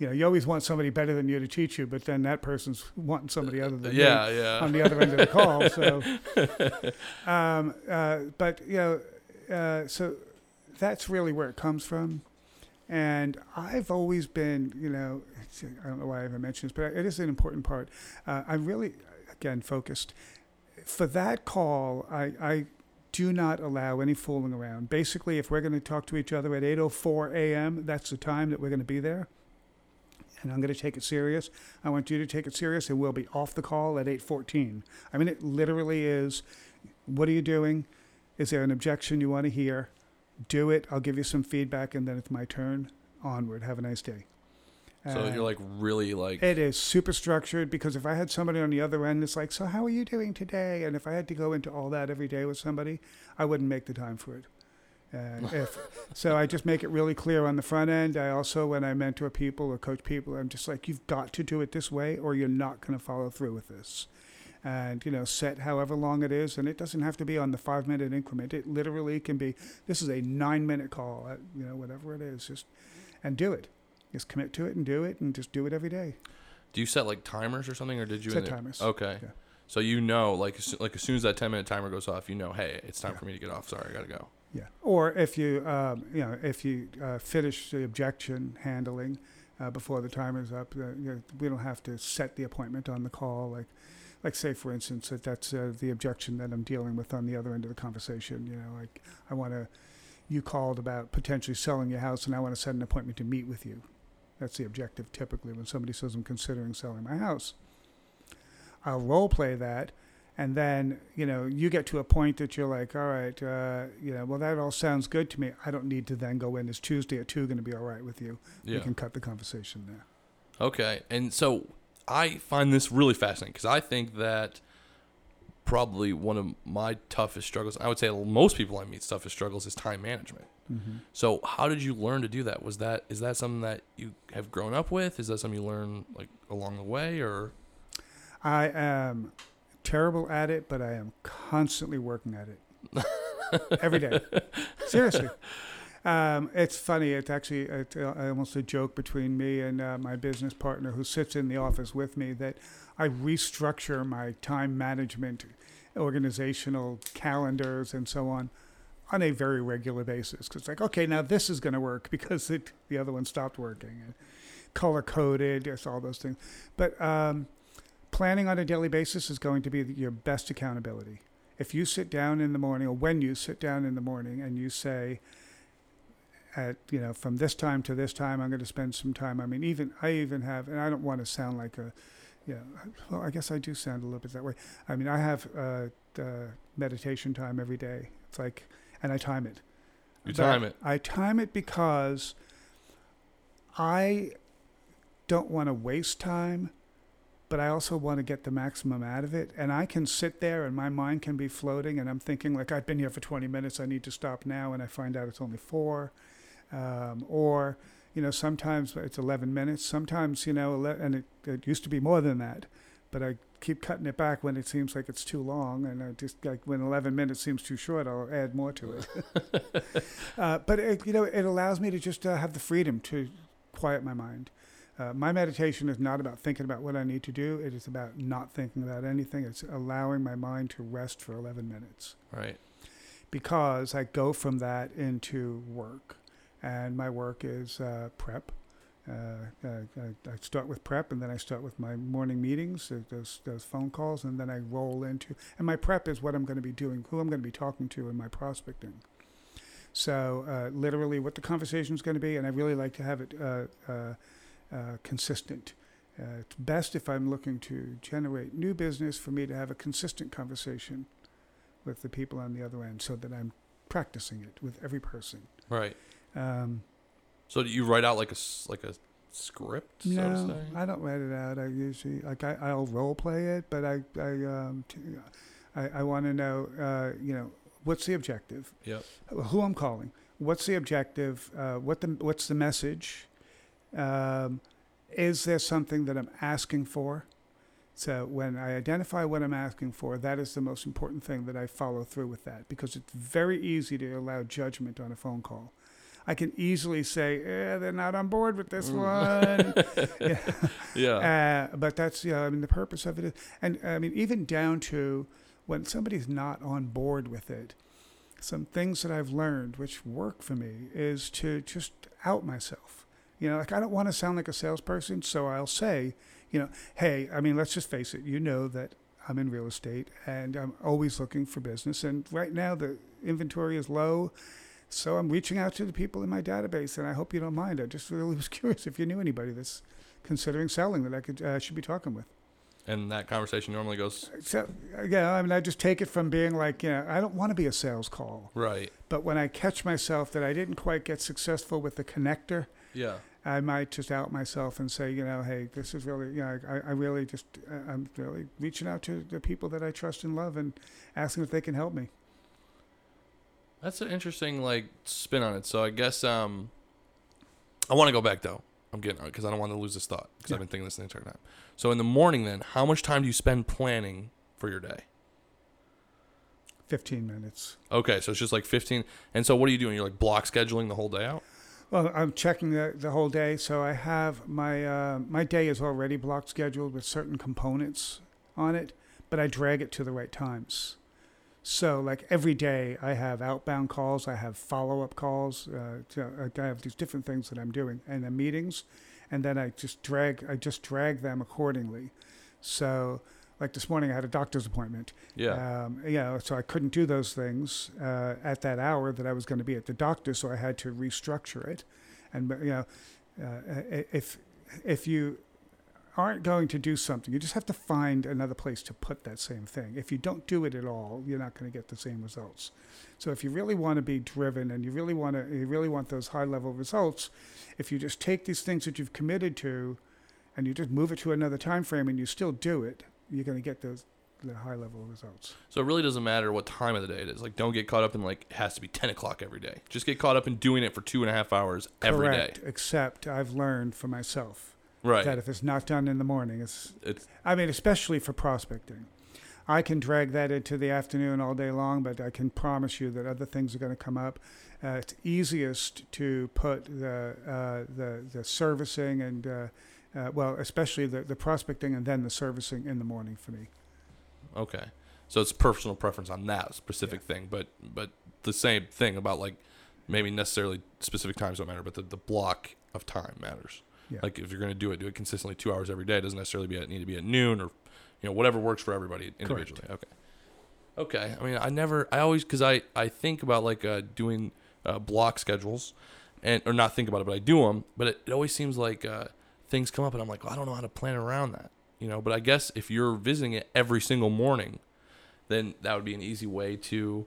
You know, you always want somebody better than you to teach you, but then that person's wanting somebody other than yeah, yeah. on the other end of the call. So, um, uh, but you know, uh, so that's really where it comes from. And I've always been, you know, I don't know why I ever mentioned this, but it is an important part. Uh, I'm really, again, focused. For that call, I, I do not allow any fooling around. Basically, if we're going to talk to each other at 8:04 a.m., that's the time that we're going to be there. And I'm going to take it serious. I want you to take it serious, and we'll be off the call at 8:14. I mean, it literally is. What are you doing? Is there an objection you want to hear? Do it. I'll give you some feedback, and then it's my turn. Onward. Have a nice day. so you're like really like it is super structured because if I had somebody on the other end, it's like, so how are you doing today? And if I had to go into all that every day with somebody, I wouldn't make the time for it. And if [laughs] so, I just make it really clear on the front end. I also, when I mentor people or coach people, I'm just like, you've got to do it this way, or you're not going to follow through with this. And you know, set however long it is, and it doesn't have to be on the five minute increment. It literally can be. This is a nine minute call. uh, You know, whatever it is, just and do it. Just commit to it and do it, and just do it every day. Do you set like timers or something, or did you Set timers. Okay. Yeah. So you know, like as like as soon as that ten minute timer goes off, you know, hey, it's time Yeah. for me to get off. Sorry, I gotta go. Yeah. Or if you, um, you know, if you uh, finish the objection handling uh, before the timer's up, uh, you know, we don't have to set the appointment on the call. Like, like say for instance that that's uh, the objection that I'm dealing with on the other end of the conversation. You know, like I want to, you called about potentially selling your house, and I want to set an appointment to meet with you. That's the objective typically when somebody says I'm considering selling my house. I'll role play that and then you know you get to a point that you're like all right uh, you know well that all sounds good to me i don't need to then go in is tuesday at 2 going to be all right with you Yeah. we can cut the conversation there Okay. And so I find this really fascinating because I think that probably one of my toughest struggles, I would say most people I meet's toughest struggles is time management. mm-hmm. So how did you learn to do that? Was that is that something that you have grown up with? Is that something you learn like along the way or i am terrible at it but i am constantly working at it [laughs] every day seriously um, it's funny it's actually uh, almost a joke between me and uh, my business partner who sits in the office with me that i restructure my time management organizational calendars and so on on a very regular basis. Because it's like okay now this is going to work [laughs] because it, the other one stopped working color coded just all those things. But um, planning on a daily basis is going to be your best accountability. If you sit down in the morning or when you sit down in the morning and you say at you know from this time to this time i'm going to spend some time i mean even i even have and i don't want to sound like a you know well i guess i do sound a little bit that way i mean i have uh, uh, meditation time every day it's like and i time it you but time it? I time it because I don't want to waste time, but I also want to get the maximum out of it. And I can sit there and my mind can be floating, and I'm thinking, like, I've been here for 20 minutes, I need to stop now, and I find out it's only four. Um, or, you know, sometimes it's 11 minutes, sometimes, you know, and it, it used to be more than that. but I keep cutting it back when it seems like it's too long, and I just like when 11 minutes seems too short, I'll add more to it. [laughs] uh, but it, you know, it allows me to just uh, have the freedom to quiet my mind. Uh, my meditation is not about thinking about what I need to do. It is about not thinking about anything. It's allowing my mind to rest for 11 minutes. Right. Because I go from that into work, and my work is uh, prep. Uh, uh, I start with prep, and then I start with my morning meetings, uh, those those phone calls, and then I roll into. And my prep is what I'm going to be doing, who I'm going to be talking to in my prospecting. So uh, literally, what the conversation is going to be, and I really like to have it uh, consistent. it's best if I'm looking to generate new business for me to have a consistent conversation with the people on the other end, so that I'm practicing it with every person. Right. Um, so do you write out like a like a script? No, so I don't write it out. I usually like I, I'll role play it, but I I um t- I, I want to know uh, you know what's the objective? Yep. Who I'm calling? What's the objective? Uh, what the what's the message? Um, is there something that I'm asking for? So when I identify what I'm asking for, that is the most important thing that I follow through with that because it's very easy to allow judgment on a phone call. I can easily say, eh, they're not on board with this one. [laughs] yeah. yeah. Uh, but that's, yeah, I mean, the purpose of it is, and I mean, even down to when somebody's not on board with it, some things that I've learned which work for me is to just out myself. You know, like I don't want to sound like a salesperson, so I'll say, you know, hey, I mean, let's just face it, you know that I'm in real estate and I'm always looking for business. And right now the inventory is low so I'm reaching out to the people in my database, and I hope you don't mind. I just really [laughs] was curious if you knew anybody that's considering selling that I could uh, should be talking with. And that conversation normally goes. So yeah, I mean, I just take it from being like, you know, I don't want to be a sales call. Right. But when I catch myself that I didn't quite get successful with the connector, yeah, I might just out myself and say, you know, hey, this is really, you know, I, I really just, uh, I'm really reaching out to the people that I trust and love and asking if they can help me. That's an interesting like spin on it. So I guess um, I want to go back though. I'm getting because I don't want to lose this thought because yeah. I've been thinking this the entire time. So in the morning, then, how much time do you spend planning for your day? Fifteen minutes. Okay, so it's just like fifteen. And so what are you doing? You're like block scheduling the whole day out. Well, I'm checking the, the whole day, so I have my uh, my day is already block scheduled with certain components on it, but I drag it to the right times. So, like every day, I have outbound calls, I have follow up calls, uh, to, I have these different things that I'm doing, and the meetings, and then I just drag, I just drag them accordingly. So, like this morning, I had a doctor's appointment. Yeah. Um, you know, so I couldn't do those things uh, at that hour that I was going to be at the doctor, so I had to restructure it. And you know, uh, if if you aren't going to do something, you just have to find another place to put that same thing. If you don't do it at all, you're not going to get the same results. So if you really want to be driven and you really want to, you really want those high level results, if you just take these things that you've committed to, and you just move it to another time frame and you still do it, you're going to get those the high level results. So it really doesn't matter what time of the day it is. Like, don't get caught up in like it has to be ten o'clock every day. Just get caught up in doing it for two and a half hours every Correct, day. Except I've learned for myself Right. That if it's not done in the morning, it's, it's. I mean, especially for prospecting. I can drag that into the afternoon all day long, but I can promise you that other things are going to come up. Uh, it's easiest to put the uh, the, the servicing and uh, uh, well, especially the, the prospecting and then the servicing in the morning for me. Okay, so it's personal preference on that specific yeah. thing, but but the same thing about like maybe necessarily specific times don't matter, but the, the block of time matters. Yeah. Like if you're going to do it, do it consistently two hours every day. It doesn't necessarily be at, need to be at noon or, you know, whatever works for everybody individually. Correct. Okay. Okay. I mean, I never, I always, because I, I think about like uh, doing uh, block schedules and, or not think about it, but I do them. But it, it always seems like uh, things come up and I'm like, well, I don't know how to plan around that, you know. But I guess if you're visiting it every single morning, then that would be an easy way to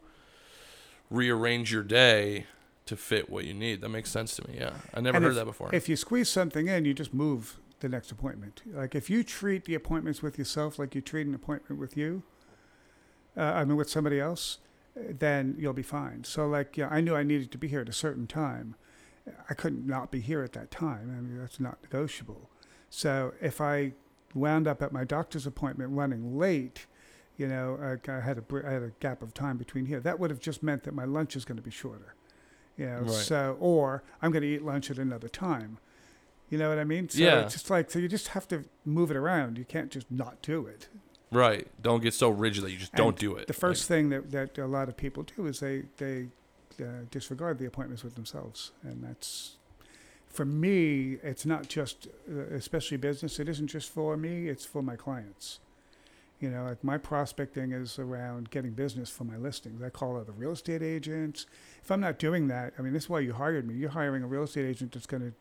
rearrange your day to fit what you need. That makes sense to me. Yeah, I never and heard if, that before. If you squeeze something in, you just move the next appointment. Like if you treat the appointments with yourself like you treat an appointment with you, uh, I mean with somebody else, then you'll be fine. So like yeah, I knew I needed to be here at a certain time. I couldn't not be here at that time. I mean that's not negotiable. So if I wound up at my doctor's appointment running late, you know, I, I had a I had a gap of time between here. That would have just meant that my lunch is going to be shorter, you know. Right. So, or I'm going to eat lunch at another time. You know what I mean? So Yeah. It's just like so you just have to move it around. You can't just not do it. Right. Don't get so rigid that you just don't do it. The first thing that, that a lot of people do is they they uh, disregard the appointments with themselves, and that's for me. It's not just, uh, especially business. It isn't just for me. It's for my clients. You know, like my prospecting is around getting business for my listings. I call other real estate agents. If I'm not doing that, I mean, this is why you hired me. You're hiring a real estate agent that's going to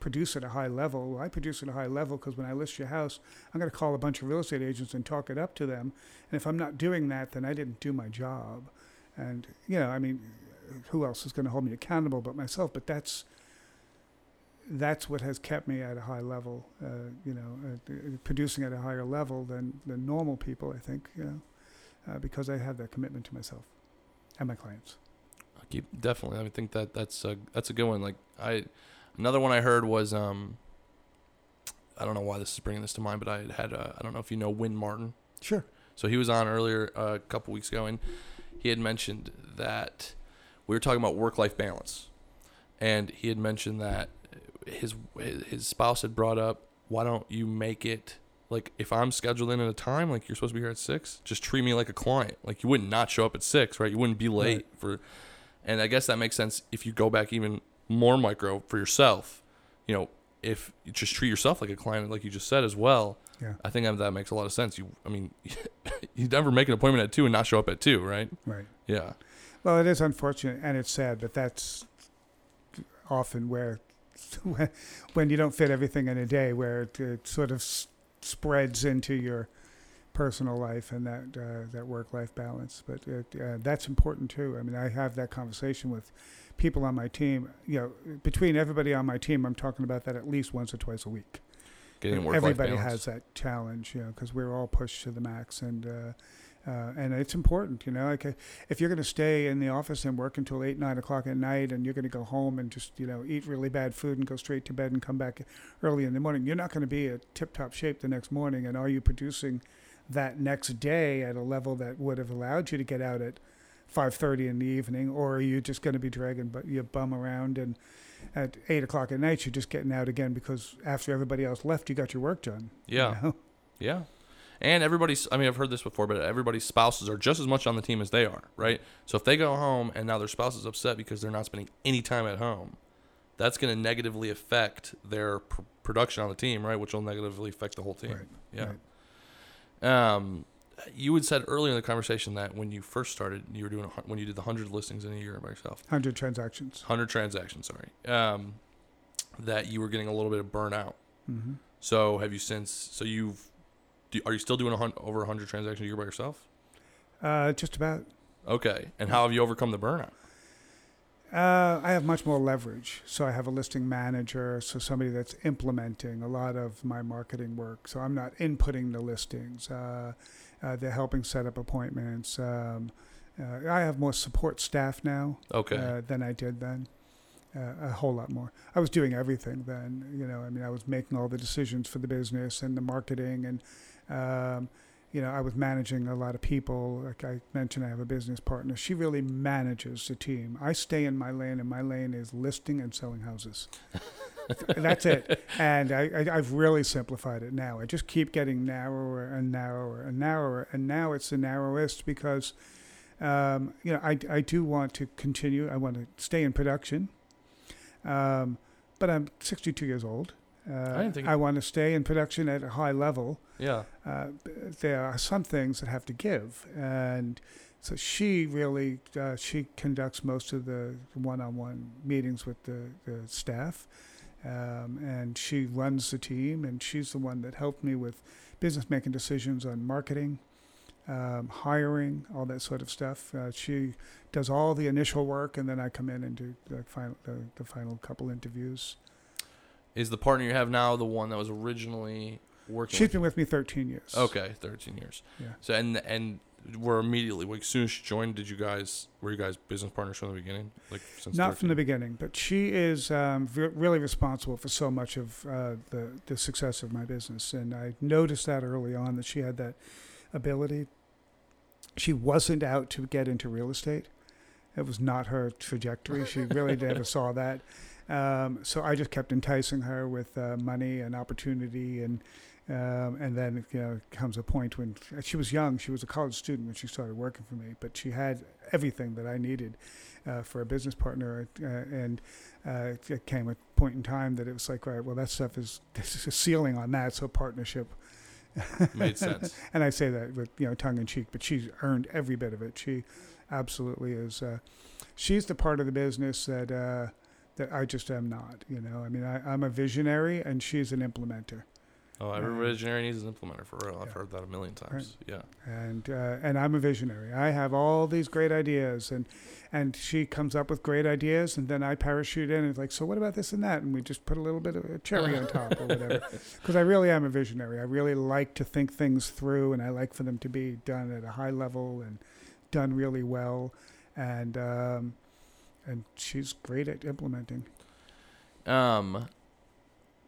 produce at a high level. Well, I produce at a high level because when I list your house, I'm going to call a bunch of real estate agents and talk it up to them. And if I'm not doing that, then I didn't do my job. And, you know, I mean, who else is going to hold me accountable but myself? But that's that's what has kept me at a high level, uh, you know, uh, uh, producing at a higher level than, than normal people, I think, you know, uh, because I have that commitment to myself and my clients. I keep definitely. I think that that's a that's a good one. Like I, another one I heard was um. I don't know why this is bringing this to mind, but I had, had uh, I don't know if you know Win Martin. Sure. So he was on earlier uh, a couple weeks ago, and he had mentioned that we were talking about work-life balance, and he had mentioned that his his spouse had brought up, why don't you make it like if I'm scheduled in at a time, like you're supposed to be here at six, just treat me like a client. Like you wouldn't not show up at six, right? You wouldn't be late Right. for, and I guess that makes sense if you go back even more micro for yourself. You know, if you just treat yourself like a client, like you just said as well. Yeah. I think that makes a lot of sense. You, I mean, [laughs] you never make an appointment at two and not show up at two, right? Right. Yeah. Well, it is unfortunate and it's sad, but that's often where, [laughs] when you don't fit everything in a day, where it, it sort of s- spreads into your personal life and that uh, that work-life balance. But it, uh, that's important too. I mean, I have that conversation with people on my team. You know, between everybody on my team, I'm talking about that at least once or twice a week. Getting work Everybody life has that challenge, you know, because we're all pushed to the max, and uh, uh, and it's important, you know. Like uh, if you're going to stay in the office and work until eight, nine o'clock at night, and you're going to go home and just you know eat really bad food and go straight to bed and come back early in the morning, you're not going to be at tip-top shape the next morning. And are you producing that next day at a level that would have allowed you to get out at 5:30 in the evening, or are you just going to be dragging but your bum around and at eight o'clock at night you're just getting out again because after everybody else left, you got your work done. you Yeah. know? Yeah. And everybody's, I mean, I've heard this before, but everybody's spouses are just as much on the team as they are, right? So if they go home and now their spouse is upset because they're not spending any time at home, that's going to negatively affect their pr- production on the team, right? Which will negatively affect the whole team. Right, Yeah. right. Um, you had said earlier in the conversation that when you first started, you were doing a, when you did the hundred listings in a year by yourself, Hundred transactions. hundred transactions, sorry, um, that you were getting a little bit of burnout. hmm So have you since? So you've, do, are you still doing a over hundred transactions a year by yourself? Uh, just about. Okay, and how have you overcome the burnout? Uh, I have much more leverage. So I have a listing manager, so somebody that's implementing a lot of my marketing work. So I'm not inputting the listings. Uh, uh, they're helping set up appointments. Um, uh, I have more support staff now Okay, uh, than I did then. Uh, a whole lot more. I was doing everything then. You know, I mean, I was making all the decisions for the business and the marketing, and um, you know, I was managing a lot of people. Like I mentioned, I have a business partner. She really manages the team. I stay in my lane, and my lane is listing and selling houses. [laughs] That's it. And I, I, I've really simplified it now. I just keep getting narrower and narrower and narrower, and now it's the narrowest because. Um, you know, I, I do want to continue. I want to stay in production. Um, but I'm 62 years old. Uh, think- I want to stay in production at a high level. yeah, Uh, there are some things that have to give, and so she really uh, she conducts most of the one-on-one meetings with the, the staff, um, and she runs the team, and she's the one that helped me with business making decisions on marketing, um, hiring, all that sort of stuff. Uh, she does all the initial work, and then I come in and do the final the, the final couple interviews. Is the partner you have now the one that was originally working? She's with been with me 13 years. Okay, thirteen years. Yeah. So and and we're immediately like as soon as she joined? Did you guys were you guys business partners from the beginning? Like since Not from the beginning, but she is um, v- really responsible for so much of uh, the the success of my business, and I noticed that early on that she had that ability. She wasn't out to get into real estate; it was not her trajectory. She really never saw that. Um, so I just kept enticing her with uh, money and opportunity, and um, and then you know comes a point when she was young. She was a college student when she started working for me, but she had everything that I needed uh, for a business partner. Uh, and uh, it came a point in time that it was like, right, well, that stuff is [laughs] there's a ceiling on that, so partnership. [laughs] Made sense. and I say that with you know tongue in cheek, but she's earned every bit of it. She absolutely is. Uh, she's the part of the business that uh, that I just am not. You know, I mean, I, I'm a visionary, and she's an implementer. Oh, every Um, visionary needs an implementer for real. I've yeah. heard that a million times. Yeah. and uh, and I'm a visionary. I have all these great ideas, and and she comes up with great ideas, and then I parachute in and it's like, so what about this and that, and we just put a little bit of a cherry on top or whatever. [laughs] [laughs] Because I really am a visionary. I really like to think things through, and I like for them to be done at a high level and done really well, and um, and she's great at implementing. Um.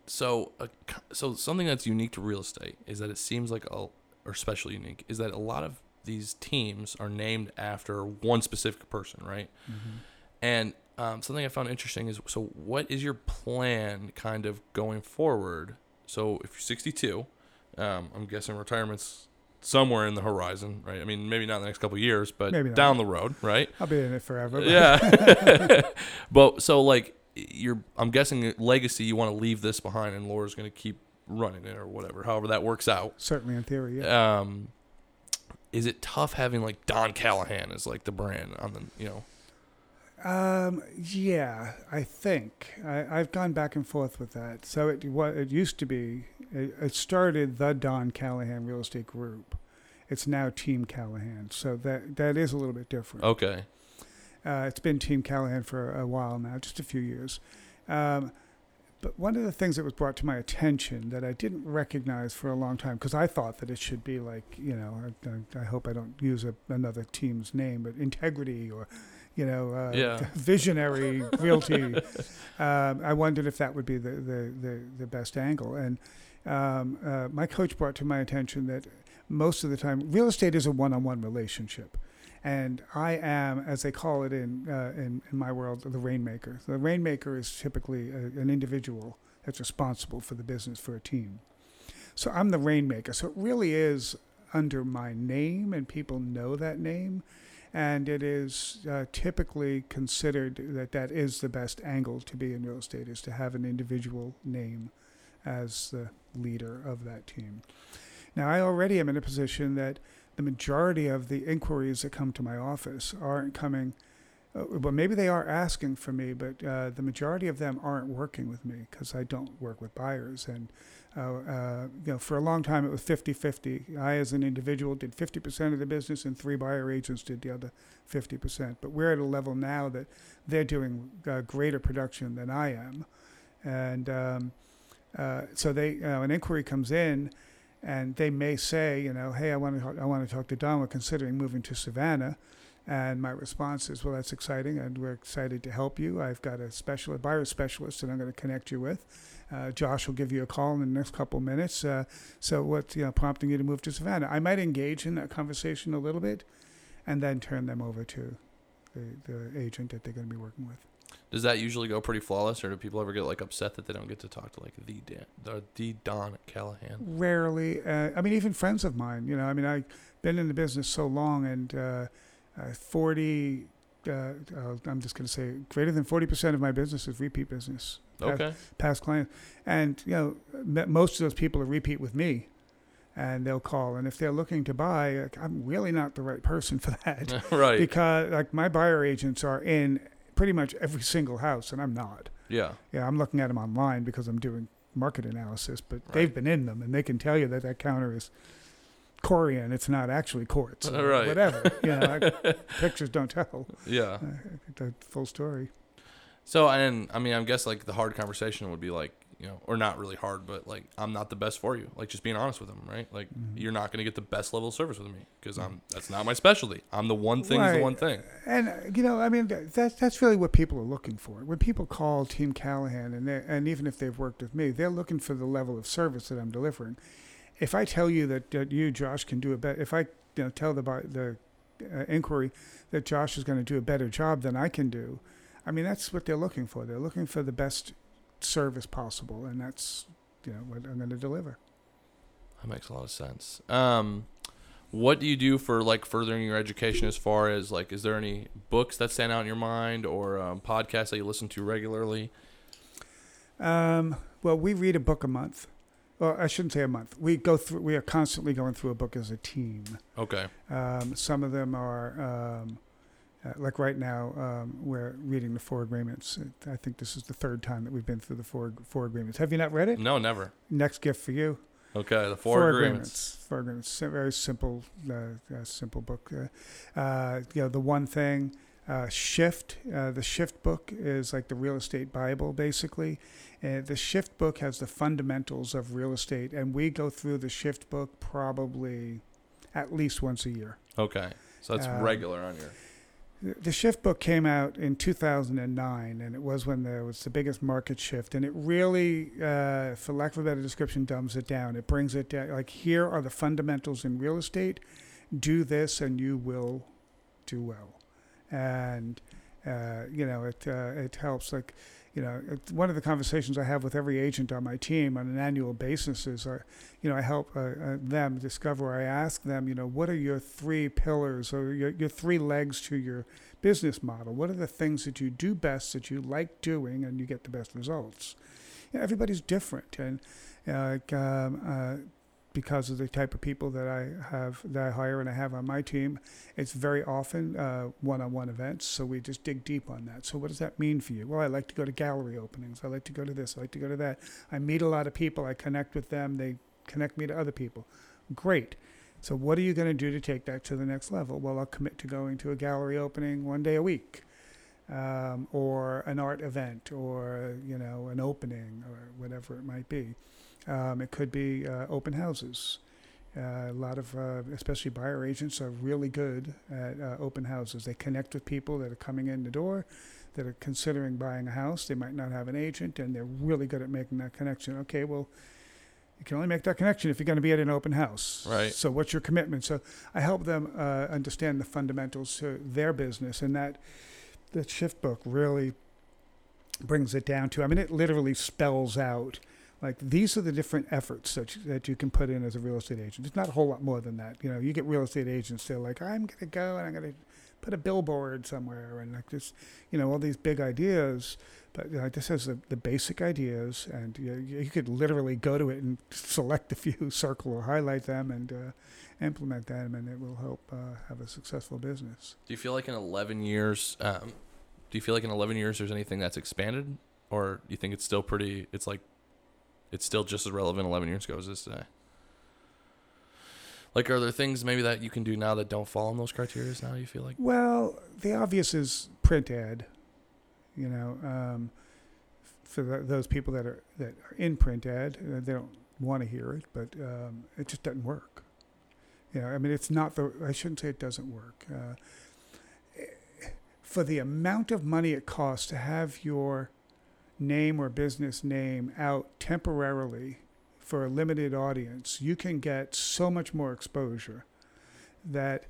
So, uh, so something that's unique to real estate is that it seems like a, or especially unique is that a lot of these teams are named after one specific person, right? And um, something I found interesting is so what is your plan kind of going forward? So if you're 62, um, I'm guessing retirement's somewhere in the horizon, right? I mean, maybe not in the next couple of years, but Maybe down the road, right? I'll be in it forever. but- Yeah. [laughs] [laughs] but so like you're I'm guessing legacy you want to leave this behind and Laura's going to keep running it or whatever. However that works out. Certainly in theory, yeah. Um is it tough having like Don Callahan as like the brand on the, you know? Um, yeah, I think I, I've gone back and forth with that. So it what it used to be, it, it started the Don Callahan Real Estate Group. It's now Team Callahan. So that that is a little bit different. Okay. Uh, it's been Team Callahan for a while now, just a few years. Um, but one of the things that was brought to my attention that I didn't recognize for a long time, because I thought that it should be like, you know, I, I, I hope I don't use a, another team's name, but integrity or, you know, uh, Yeah. [laughs] visionary realty. um, I wondered if that would be the, the, the, the best angle. And um, uh, my coach brought to my attention that most of the time, real estate is a one on one relationship and I am, as they call it in uh, in, in my world, the rainmaker. The rainmaker is typically a, an individual that's responsible for the business for a team. So I'm the rainmaker. So it really is under my name, and people know that name, and it is uh, typically considered that that is the best angle to be in real estate is to have an individual name as the leader of that team. Now I already am in a position that the majority of the inquiries that come to my office aren't coming. Uh, well, maybe they are asking for me, but uh, the majority of them aren't working with me because I don't work with buyers. And uh, uh, you know, for a long time it was 50-50. I, as an individual, did 50% of the business, and three buyer agents did the other 50%. But we're at a level now that they're doing uh, greater production than I am, and um, uh, so they uh, an inquiry comes in and they may say, you know, hey, I want to I want to talk to Don. We're considering moving to Savannah, and my response is, well, that's exciting, and we're excited to help you. I've got a special a buyer specialist that I'm going to connect you with. Uh, Josh will give you a call in the next couple of minutes. Uh, so, what's you know, prompting you to move to Savannah? I might engage in that conversation a little bit, and then turn them over to the, the agent that they're going to be working with. Does that usually go pretty flawless or do people ever get like upset that they don't get to talk to like the Dan, the, the Don Callahan? Rarely. Uh, I mean, even friends of mine. You know, I mean, I've been in the business so long, and uh, uh, forty. Uh, uh, I'm just going to say, greater than forty percent of my business is repeat business. Past, Okay. past clients, and you know, most of those people are repeat with me, and they'll call, and if they're looking to buy, like, I'm really not the right person for [laughs] that [laughs] right. because like my buyer agents are in pretty much every single house, and I'm not. Yeah. Yeah, I'm looking at them online because I'm doing market analysis, but Right. they've been in them and they can tell you that that counter is Corian. It's not actually quartz. or [laughs] Right. Whatever. You know, like, [laughs] pictures don't tell Yeah. uh, the full story. So and I mean I guess like the hard conversation would be like you know, or not really hard, but like I'm not the best for you. Like just being honest with them, right? Like Mm-hmm. you're not going to get the best level of service with me because I'm that's not my specialty. I'm the one thing is the one thing. And uh, you know, I mean, that's that's really what people are looking for. When people call Team Callahan, and and even if they've worked with me, they're looking for the level of service that I'm delivering. If I tell you that, that you, Josh, can do a better, if I you know, tell the the uh, inquiry that Josh is going to do a better job than I can do, I mean, that's what they're looking for. They're looking for the best service possible, and that's you know what I'm going to deliver. That makes a lot of sense. Um, what do you do for like furthering your education? As far as like, is there any books that stand out in your mind or um, podcasts that you listen to regularly? Um, well, we read a book a month. Well, I shouldn't say a month. We go through. We are constantly going through a book as a team. Okay. Um, some of them are um, uh, like right now. Um, we're reading the Four Agreements. I think this is the third time that we've been through the Four Four Agreements. Have you not read it? No, never. Next gift for you. Okay, the four, agreements. Four Agreements. Very simple, uh, uh, simple book. Uh, uh, you know, the one thing. Uh, Shift, uh, the Shift book is like the real estate Bible, basically. Uh, the Shift book has the fundamentals of real estate, and we go through the Shift book probably at least once a year. Okay, so that's Um, regular on your. The the Shift book came out in 2009, and it was when there was the biggest market shift. And it really, uh, for lack of a better description, dumbs it down. It brings it down. Like, here are the fundamentals in real estate. Do this, and you will do well. And, uh, you know, it, uh, it helps. Like, you know, one of the conversations I have with every agent on my team on an annual basis is, uh, you know, I help uh, uh, them discover. I ask them, you know, what are your three pillars or your, your three legs to your business model? What are the things that you do best that you like doing and you get the best results? You know, everybody's different, and uh, um, uh, because of the type of people that I have that I hire and I have on my team, it's very often uh, one-on-one events. So we just dig deep on that. So what does that mean for you? Well, I like to go to gallery openings. I like to go to this. I like to go to that. I meet a lot of people. I connect with them. They connect me to other people. Great. So what are you going to do to take that to the next level? Well, I'll commit to going to a gallery opening one day a week, um, or an art event, or you know, an opening, or whatever it might be. Um, it could be uh, open houses. Uh, a lot of, uh, especially buyer agents, are really good at uh, open houses. They connect with people that are coming in the door, that are considering buying a house. They might not have an agent, and they're really good at making that connection. Okay, well, you can only make that connection if you're going to be at an open house. Right. So, what's your commitment? So, I help them uh, understand the fundamentals to their business, and that that shift book really brings it down to. I mean, it literally spells out like these are the different efforts that you, that you can put in as a real estate agent. It's not a whole lot more than that. You know, you get real estate agents. They're like, I'm going to go and I'm going to put a billboard somewhere and like just you know, all these big ideas. But you know, this has the, the basic ideas, and you, you could literally go to it and select a [laughs] few, circle or highlight them, and uh, implement them, and it will help uh, have a successful business. Do you feel like in 11 years, um, do you feel like in 11 years there's anything that's expanded, or you think it's still pretty? It's like, it's still just as relevant 11 years ago as it is today. Like, are there things maybe that you can do now that don't fall in those criteria now? You feel like? Well, the obvious is print ad. You know, um, for the, those people that are that are in print ad, uh, they don't want to hear it, but um, it just doesn't work. You know, I mean, it's not the. I shouldn't say it doesn't work. Uh, for the amount of money it costs to have your name or business name out temporarily for a limited audience, you can get so much more exposure that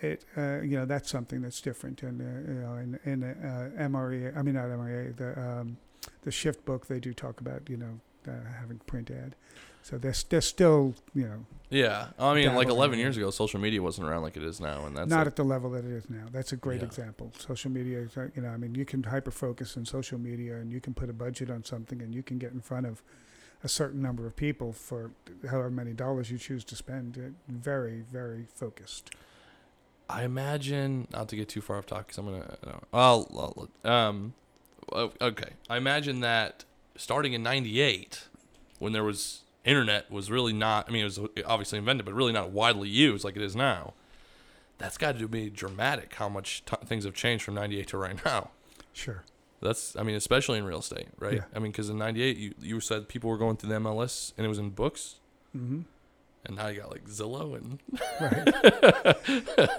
it uh, you know that's something that's different and uh, you know in in uh, MREA I mean not MREA the um, the shift book they do talk about you know uh, having print ad. So they're, they're still you know Yeah, I mean, like 11 years ago, social media wasn't around like it is now, and that's not at the level that it is now. That's a great Yeah. example. Social media uh, you know I mean you can hyper focus on social media and you can put a budget on something and you can get in front of a certain number of people for however many dollars you choose to spend uh, very very focused I imagine not to get too far off topic because I'm gonna. No, I'll, I'll- um, okay. I imagine that starting in '98, when there was internet, was really not. I mean, it was obviously invented, but really not widely used like it is now. That's got to be dramatic. How much t- things have changed from '98 to right now. sure That's I mean, especially in real estate, right? Yeah. I mean, because in '98, you you said people were going through the MLS and it was in books, hmm and now you got like Zillow and Right.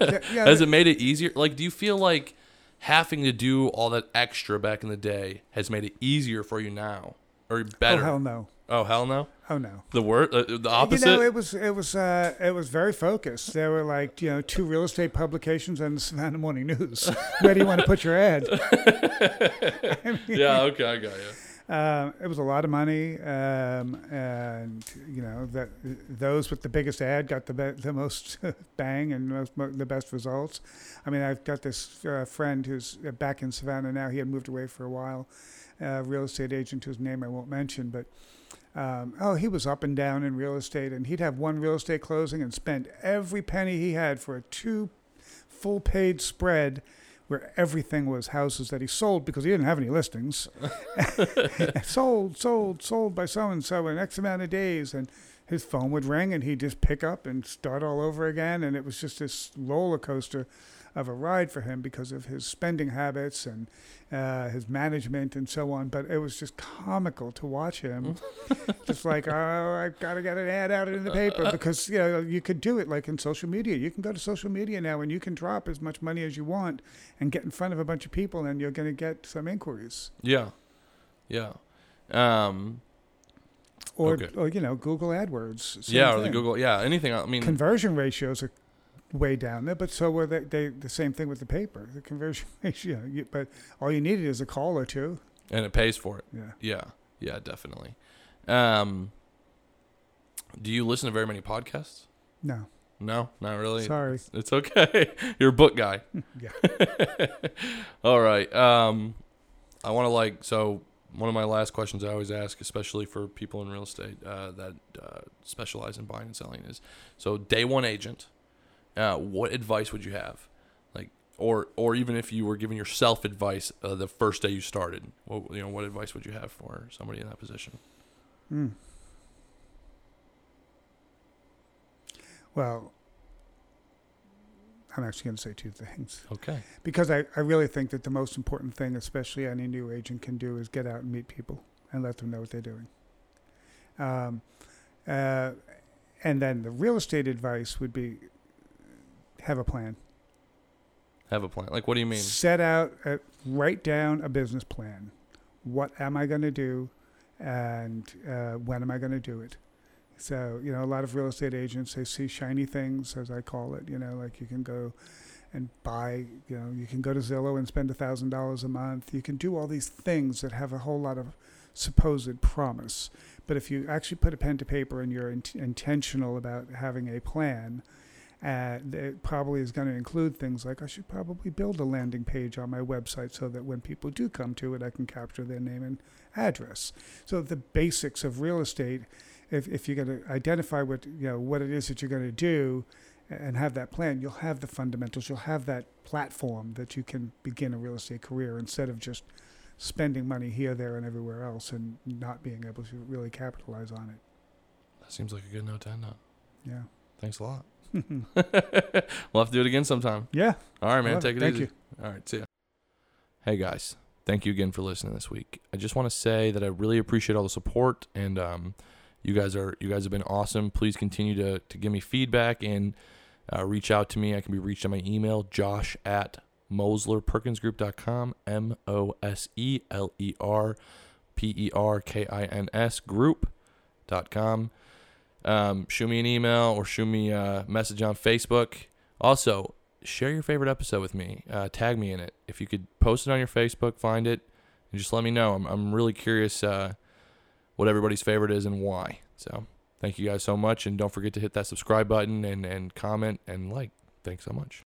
[laughs] yeah, yeah, Has it made it easier? Like, do you feel like having to do all that extra back in the day has made it easier for you now, or oh better? hell no. Oh hell no! Oh no. The word, uh, the opposite. You know, it was it was uh, it was very focused. There were like you know two real estate publications and the Savannah Morning News. [laughs] Where do you want to put your ad? [laughs] yeah. Okay, I got you. Um, it was a lot of money, um, and you know that those with the biggest ad got the be- the most [laughs] bang and most, mo- the best results. I mean, I've got this uh, friend who's back in Savannah now. He had moved away for a while, a real estate agent whose name I won't mention, but um, oh, he was up and down in real estate, and he'd have one real estate closing and spend every penny he had for a two full page spread where everything was houses that he sold because he didn't have any listings. [laughs] [laughs] sold, sold, sold by so and so in X amount of days. And his phone would ring and he'd just pick up and start all over again. And it was just this roller coaster of a ride for him because of his spending habits and uh, his management and so on. But it was just comical to watch him. [laughs] just like, oh, I've got to get an ad out in the paper because you know you could do it like in social media. You can go to social media now and you can drop as much money as you want and get in front of a bunch of people, and you're going to get some inquiries. Yeah, yeah, um, Or, Okay. or you know, Google AdWords. yeah. Or the. Google, yeah. Anything. I mean, conversion ratios are way down there, but so were they, they the same thing with the paper. The conversion [laughs] ratio, you, but all you needed is a call or two. and it pays for it. Yeah. Yeah, yeah, definitely. Um, do you listen to very many podcasts? No, No, not really. sorry. It's okay. [laughs] You're a book guy. [laughs] Yeah. All right. Um, I want to like so one of my last questions I always ask, especially for people in real estate uh, that uh, specialize in buying and selling, is so day one agent. Uh, what advice would you have, like, or or even if you were giving yourself advice uh, the first day you started, what you know, what advice would you have for somebody in that position? Mm. Well, I'm actually going to say two things Okay. because I, I really think that the most important thing, especially any new agent can do, is get out and meet people and let them know what they're doing. Um, uh, and then the real estate advice would be have a plan. Have a plan. Like, what do you mean? Set out, a, write down a business plan. What am I going to do, and uh, when am I going to do it? So you know, a lot of real estate agents they see shiny things, as I call it. You know, like you can go and buy. You know, you can go to Zillow and spend a thousand dollars a month. You can do all these things that have a whole lot of supposed promise. But if you actually put a pen to paper and you're in- intentional about having a plan, uh, it probably is going to include things like I should probably build a landing page on my website so that when people do come to it, I can capture their name and address. So the basics of real estate, if, if you're going to identify what you know what it is that you're going to do, and have that plan, you'll have the fundamentals. You'll have that platform that you can begin a real estate career instead of just spending money here, there, and everywhere else, and not being able to really capitalize on it. That seems like a good note to end on. Yeah. Thanks a lot. [laughs] we'll have to do it again sometime. Yeah. All right, man. It. Take it Thank easy. you. All right, see ya. Hey guys, thank you again for listening this week. I just want to say that I really appreciate all the support, and um, you guys are you guys have been awesome. Please continue to to give me feedback and uh, reach out to me. I can be reached on my email, Josh at MoselerPerkinsGroup.com, M O S E L E R P E R K I N S Group.com. Um, shoot me an email or shoot me a message on Facebook. Also, share your favorite episode with me. Uh, tag me in it. If you could post it on your Facebook, find it, and just let me know. I'm, I'm really curious uh, what everybody's favorite is and why. So, thank you guys so much. And don't forget to hit that subscribe button and, and comment and like. Thanks so much.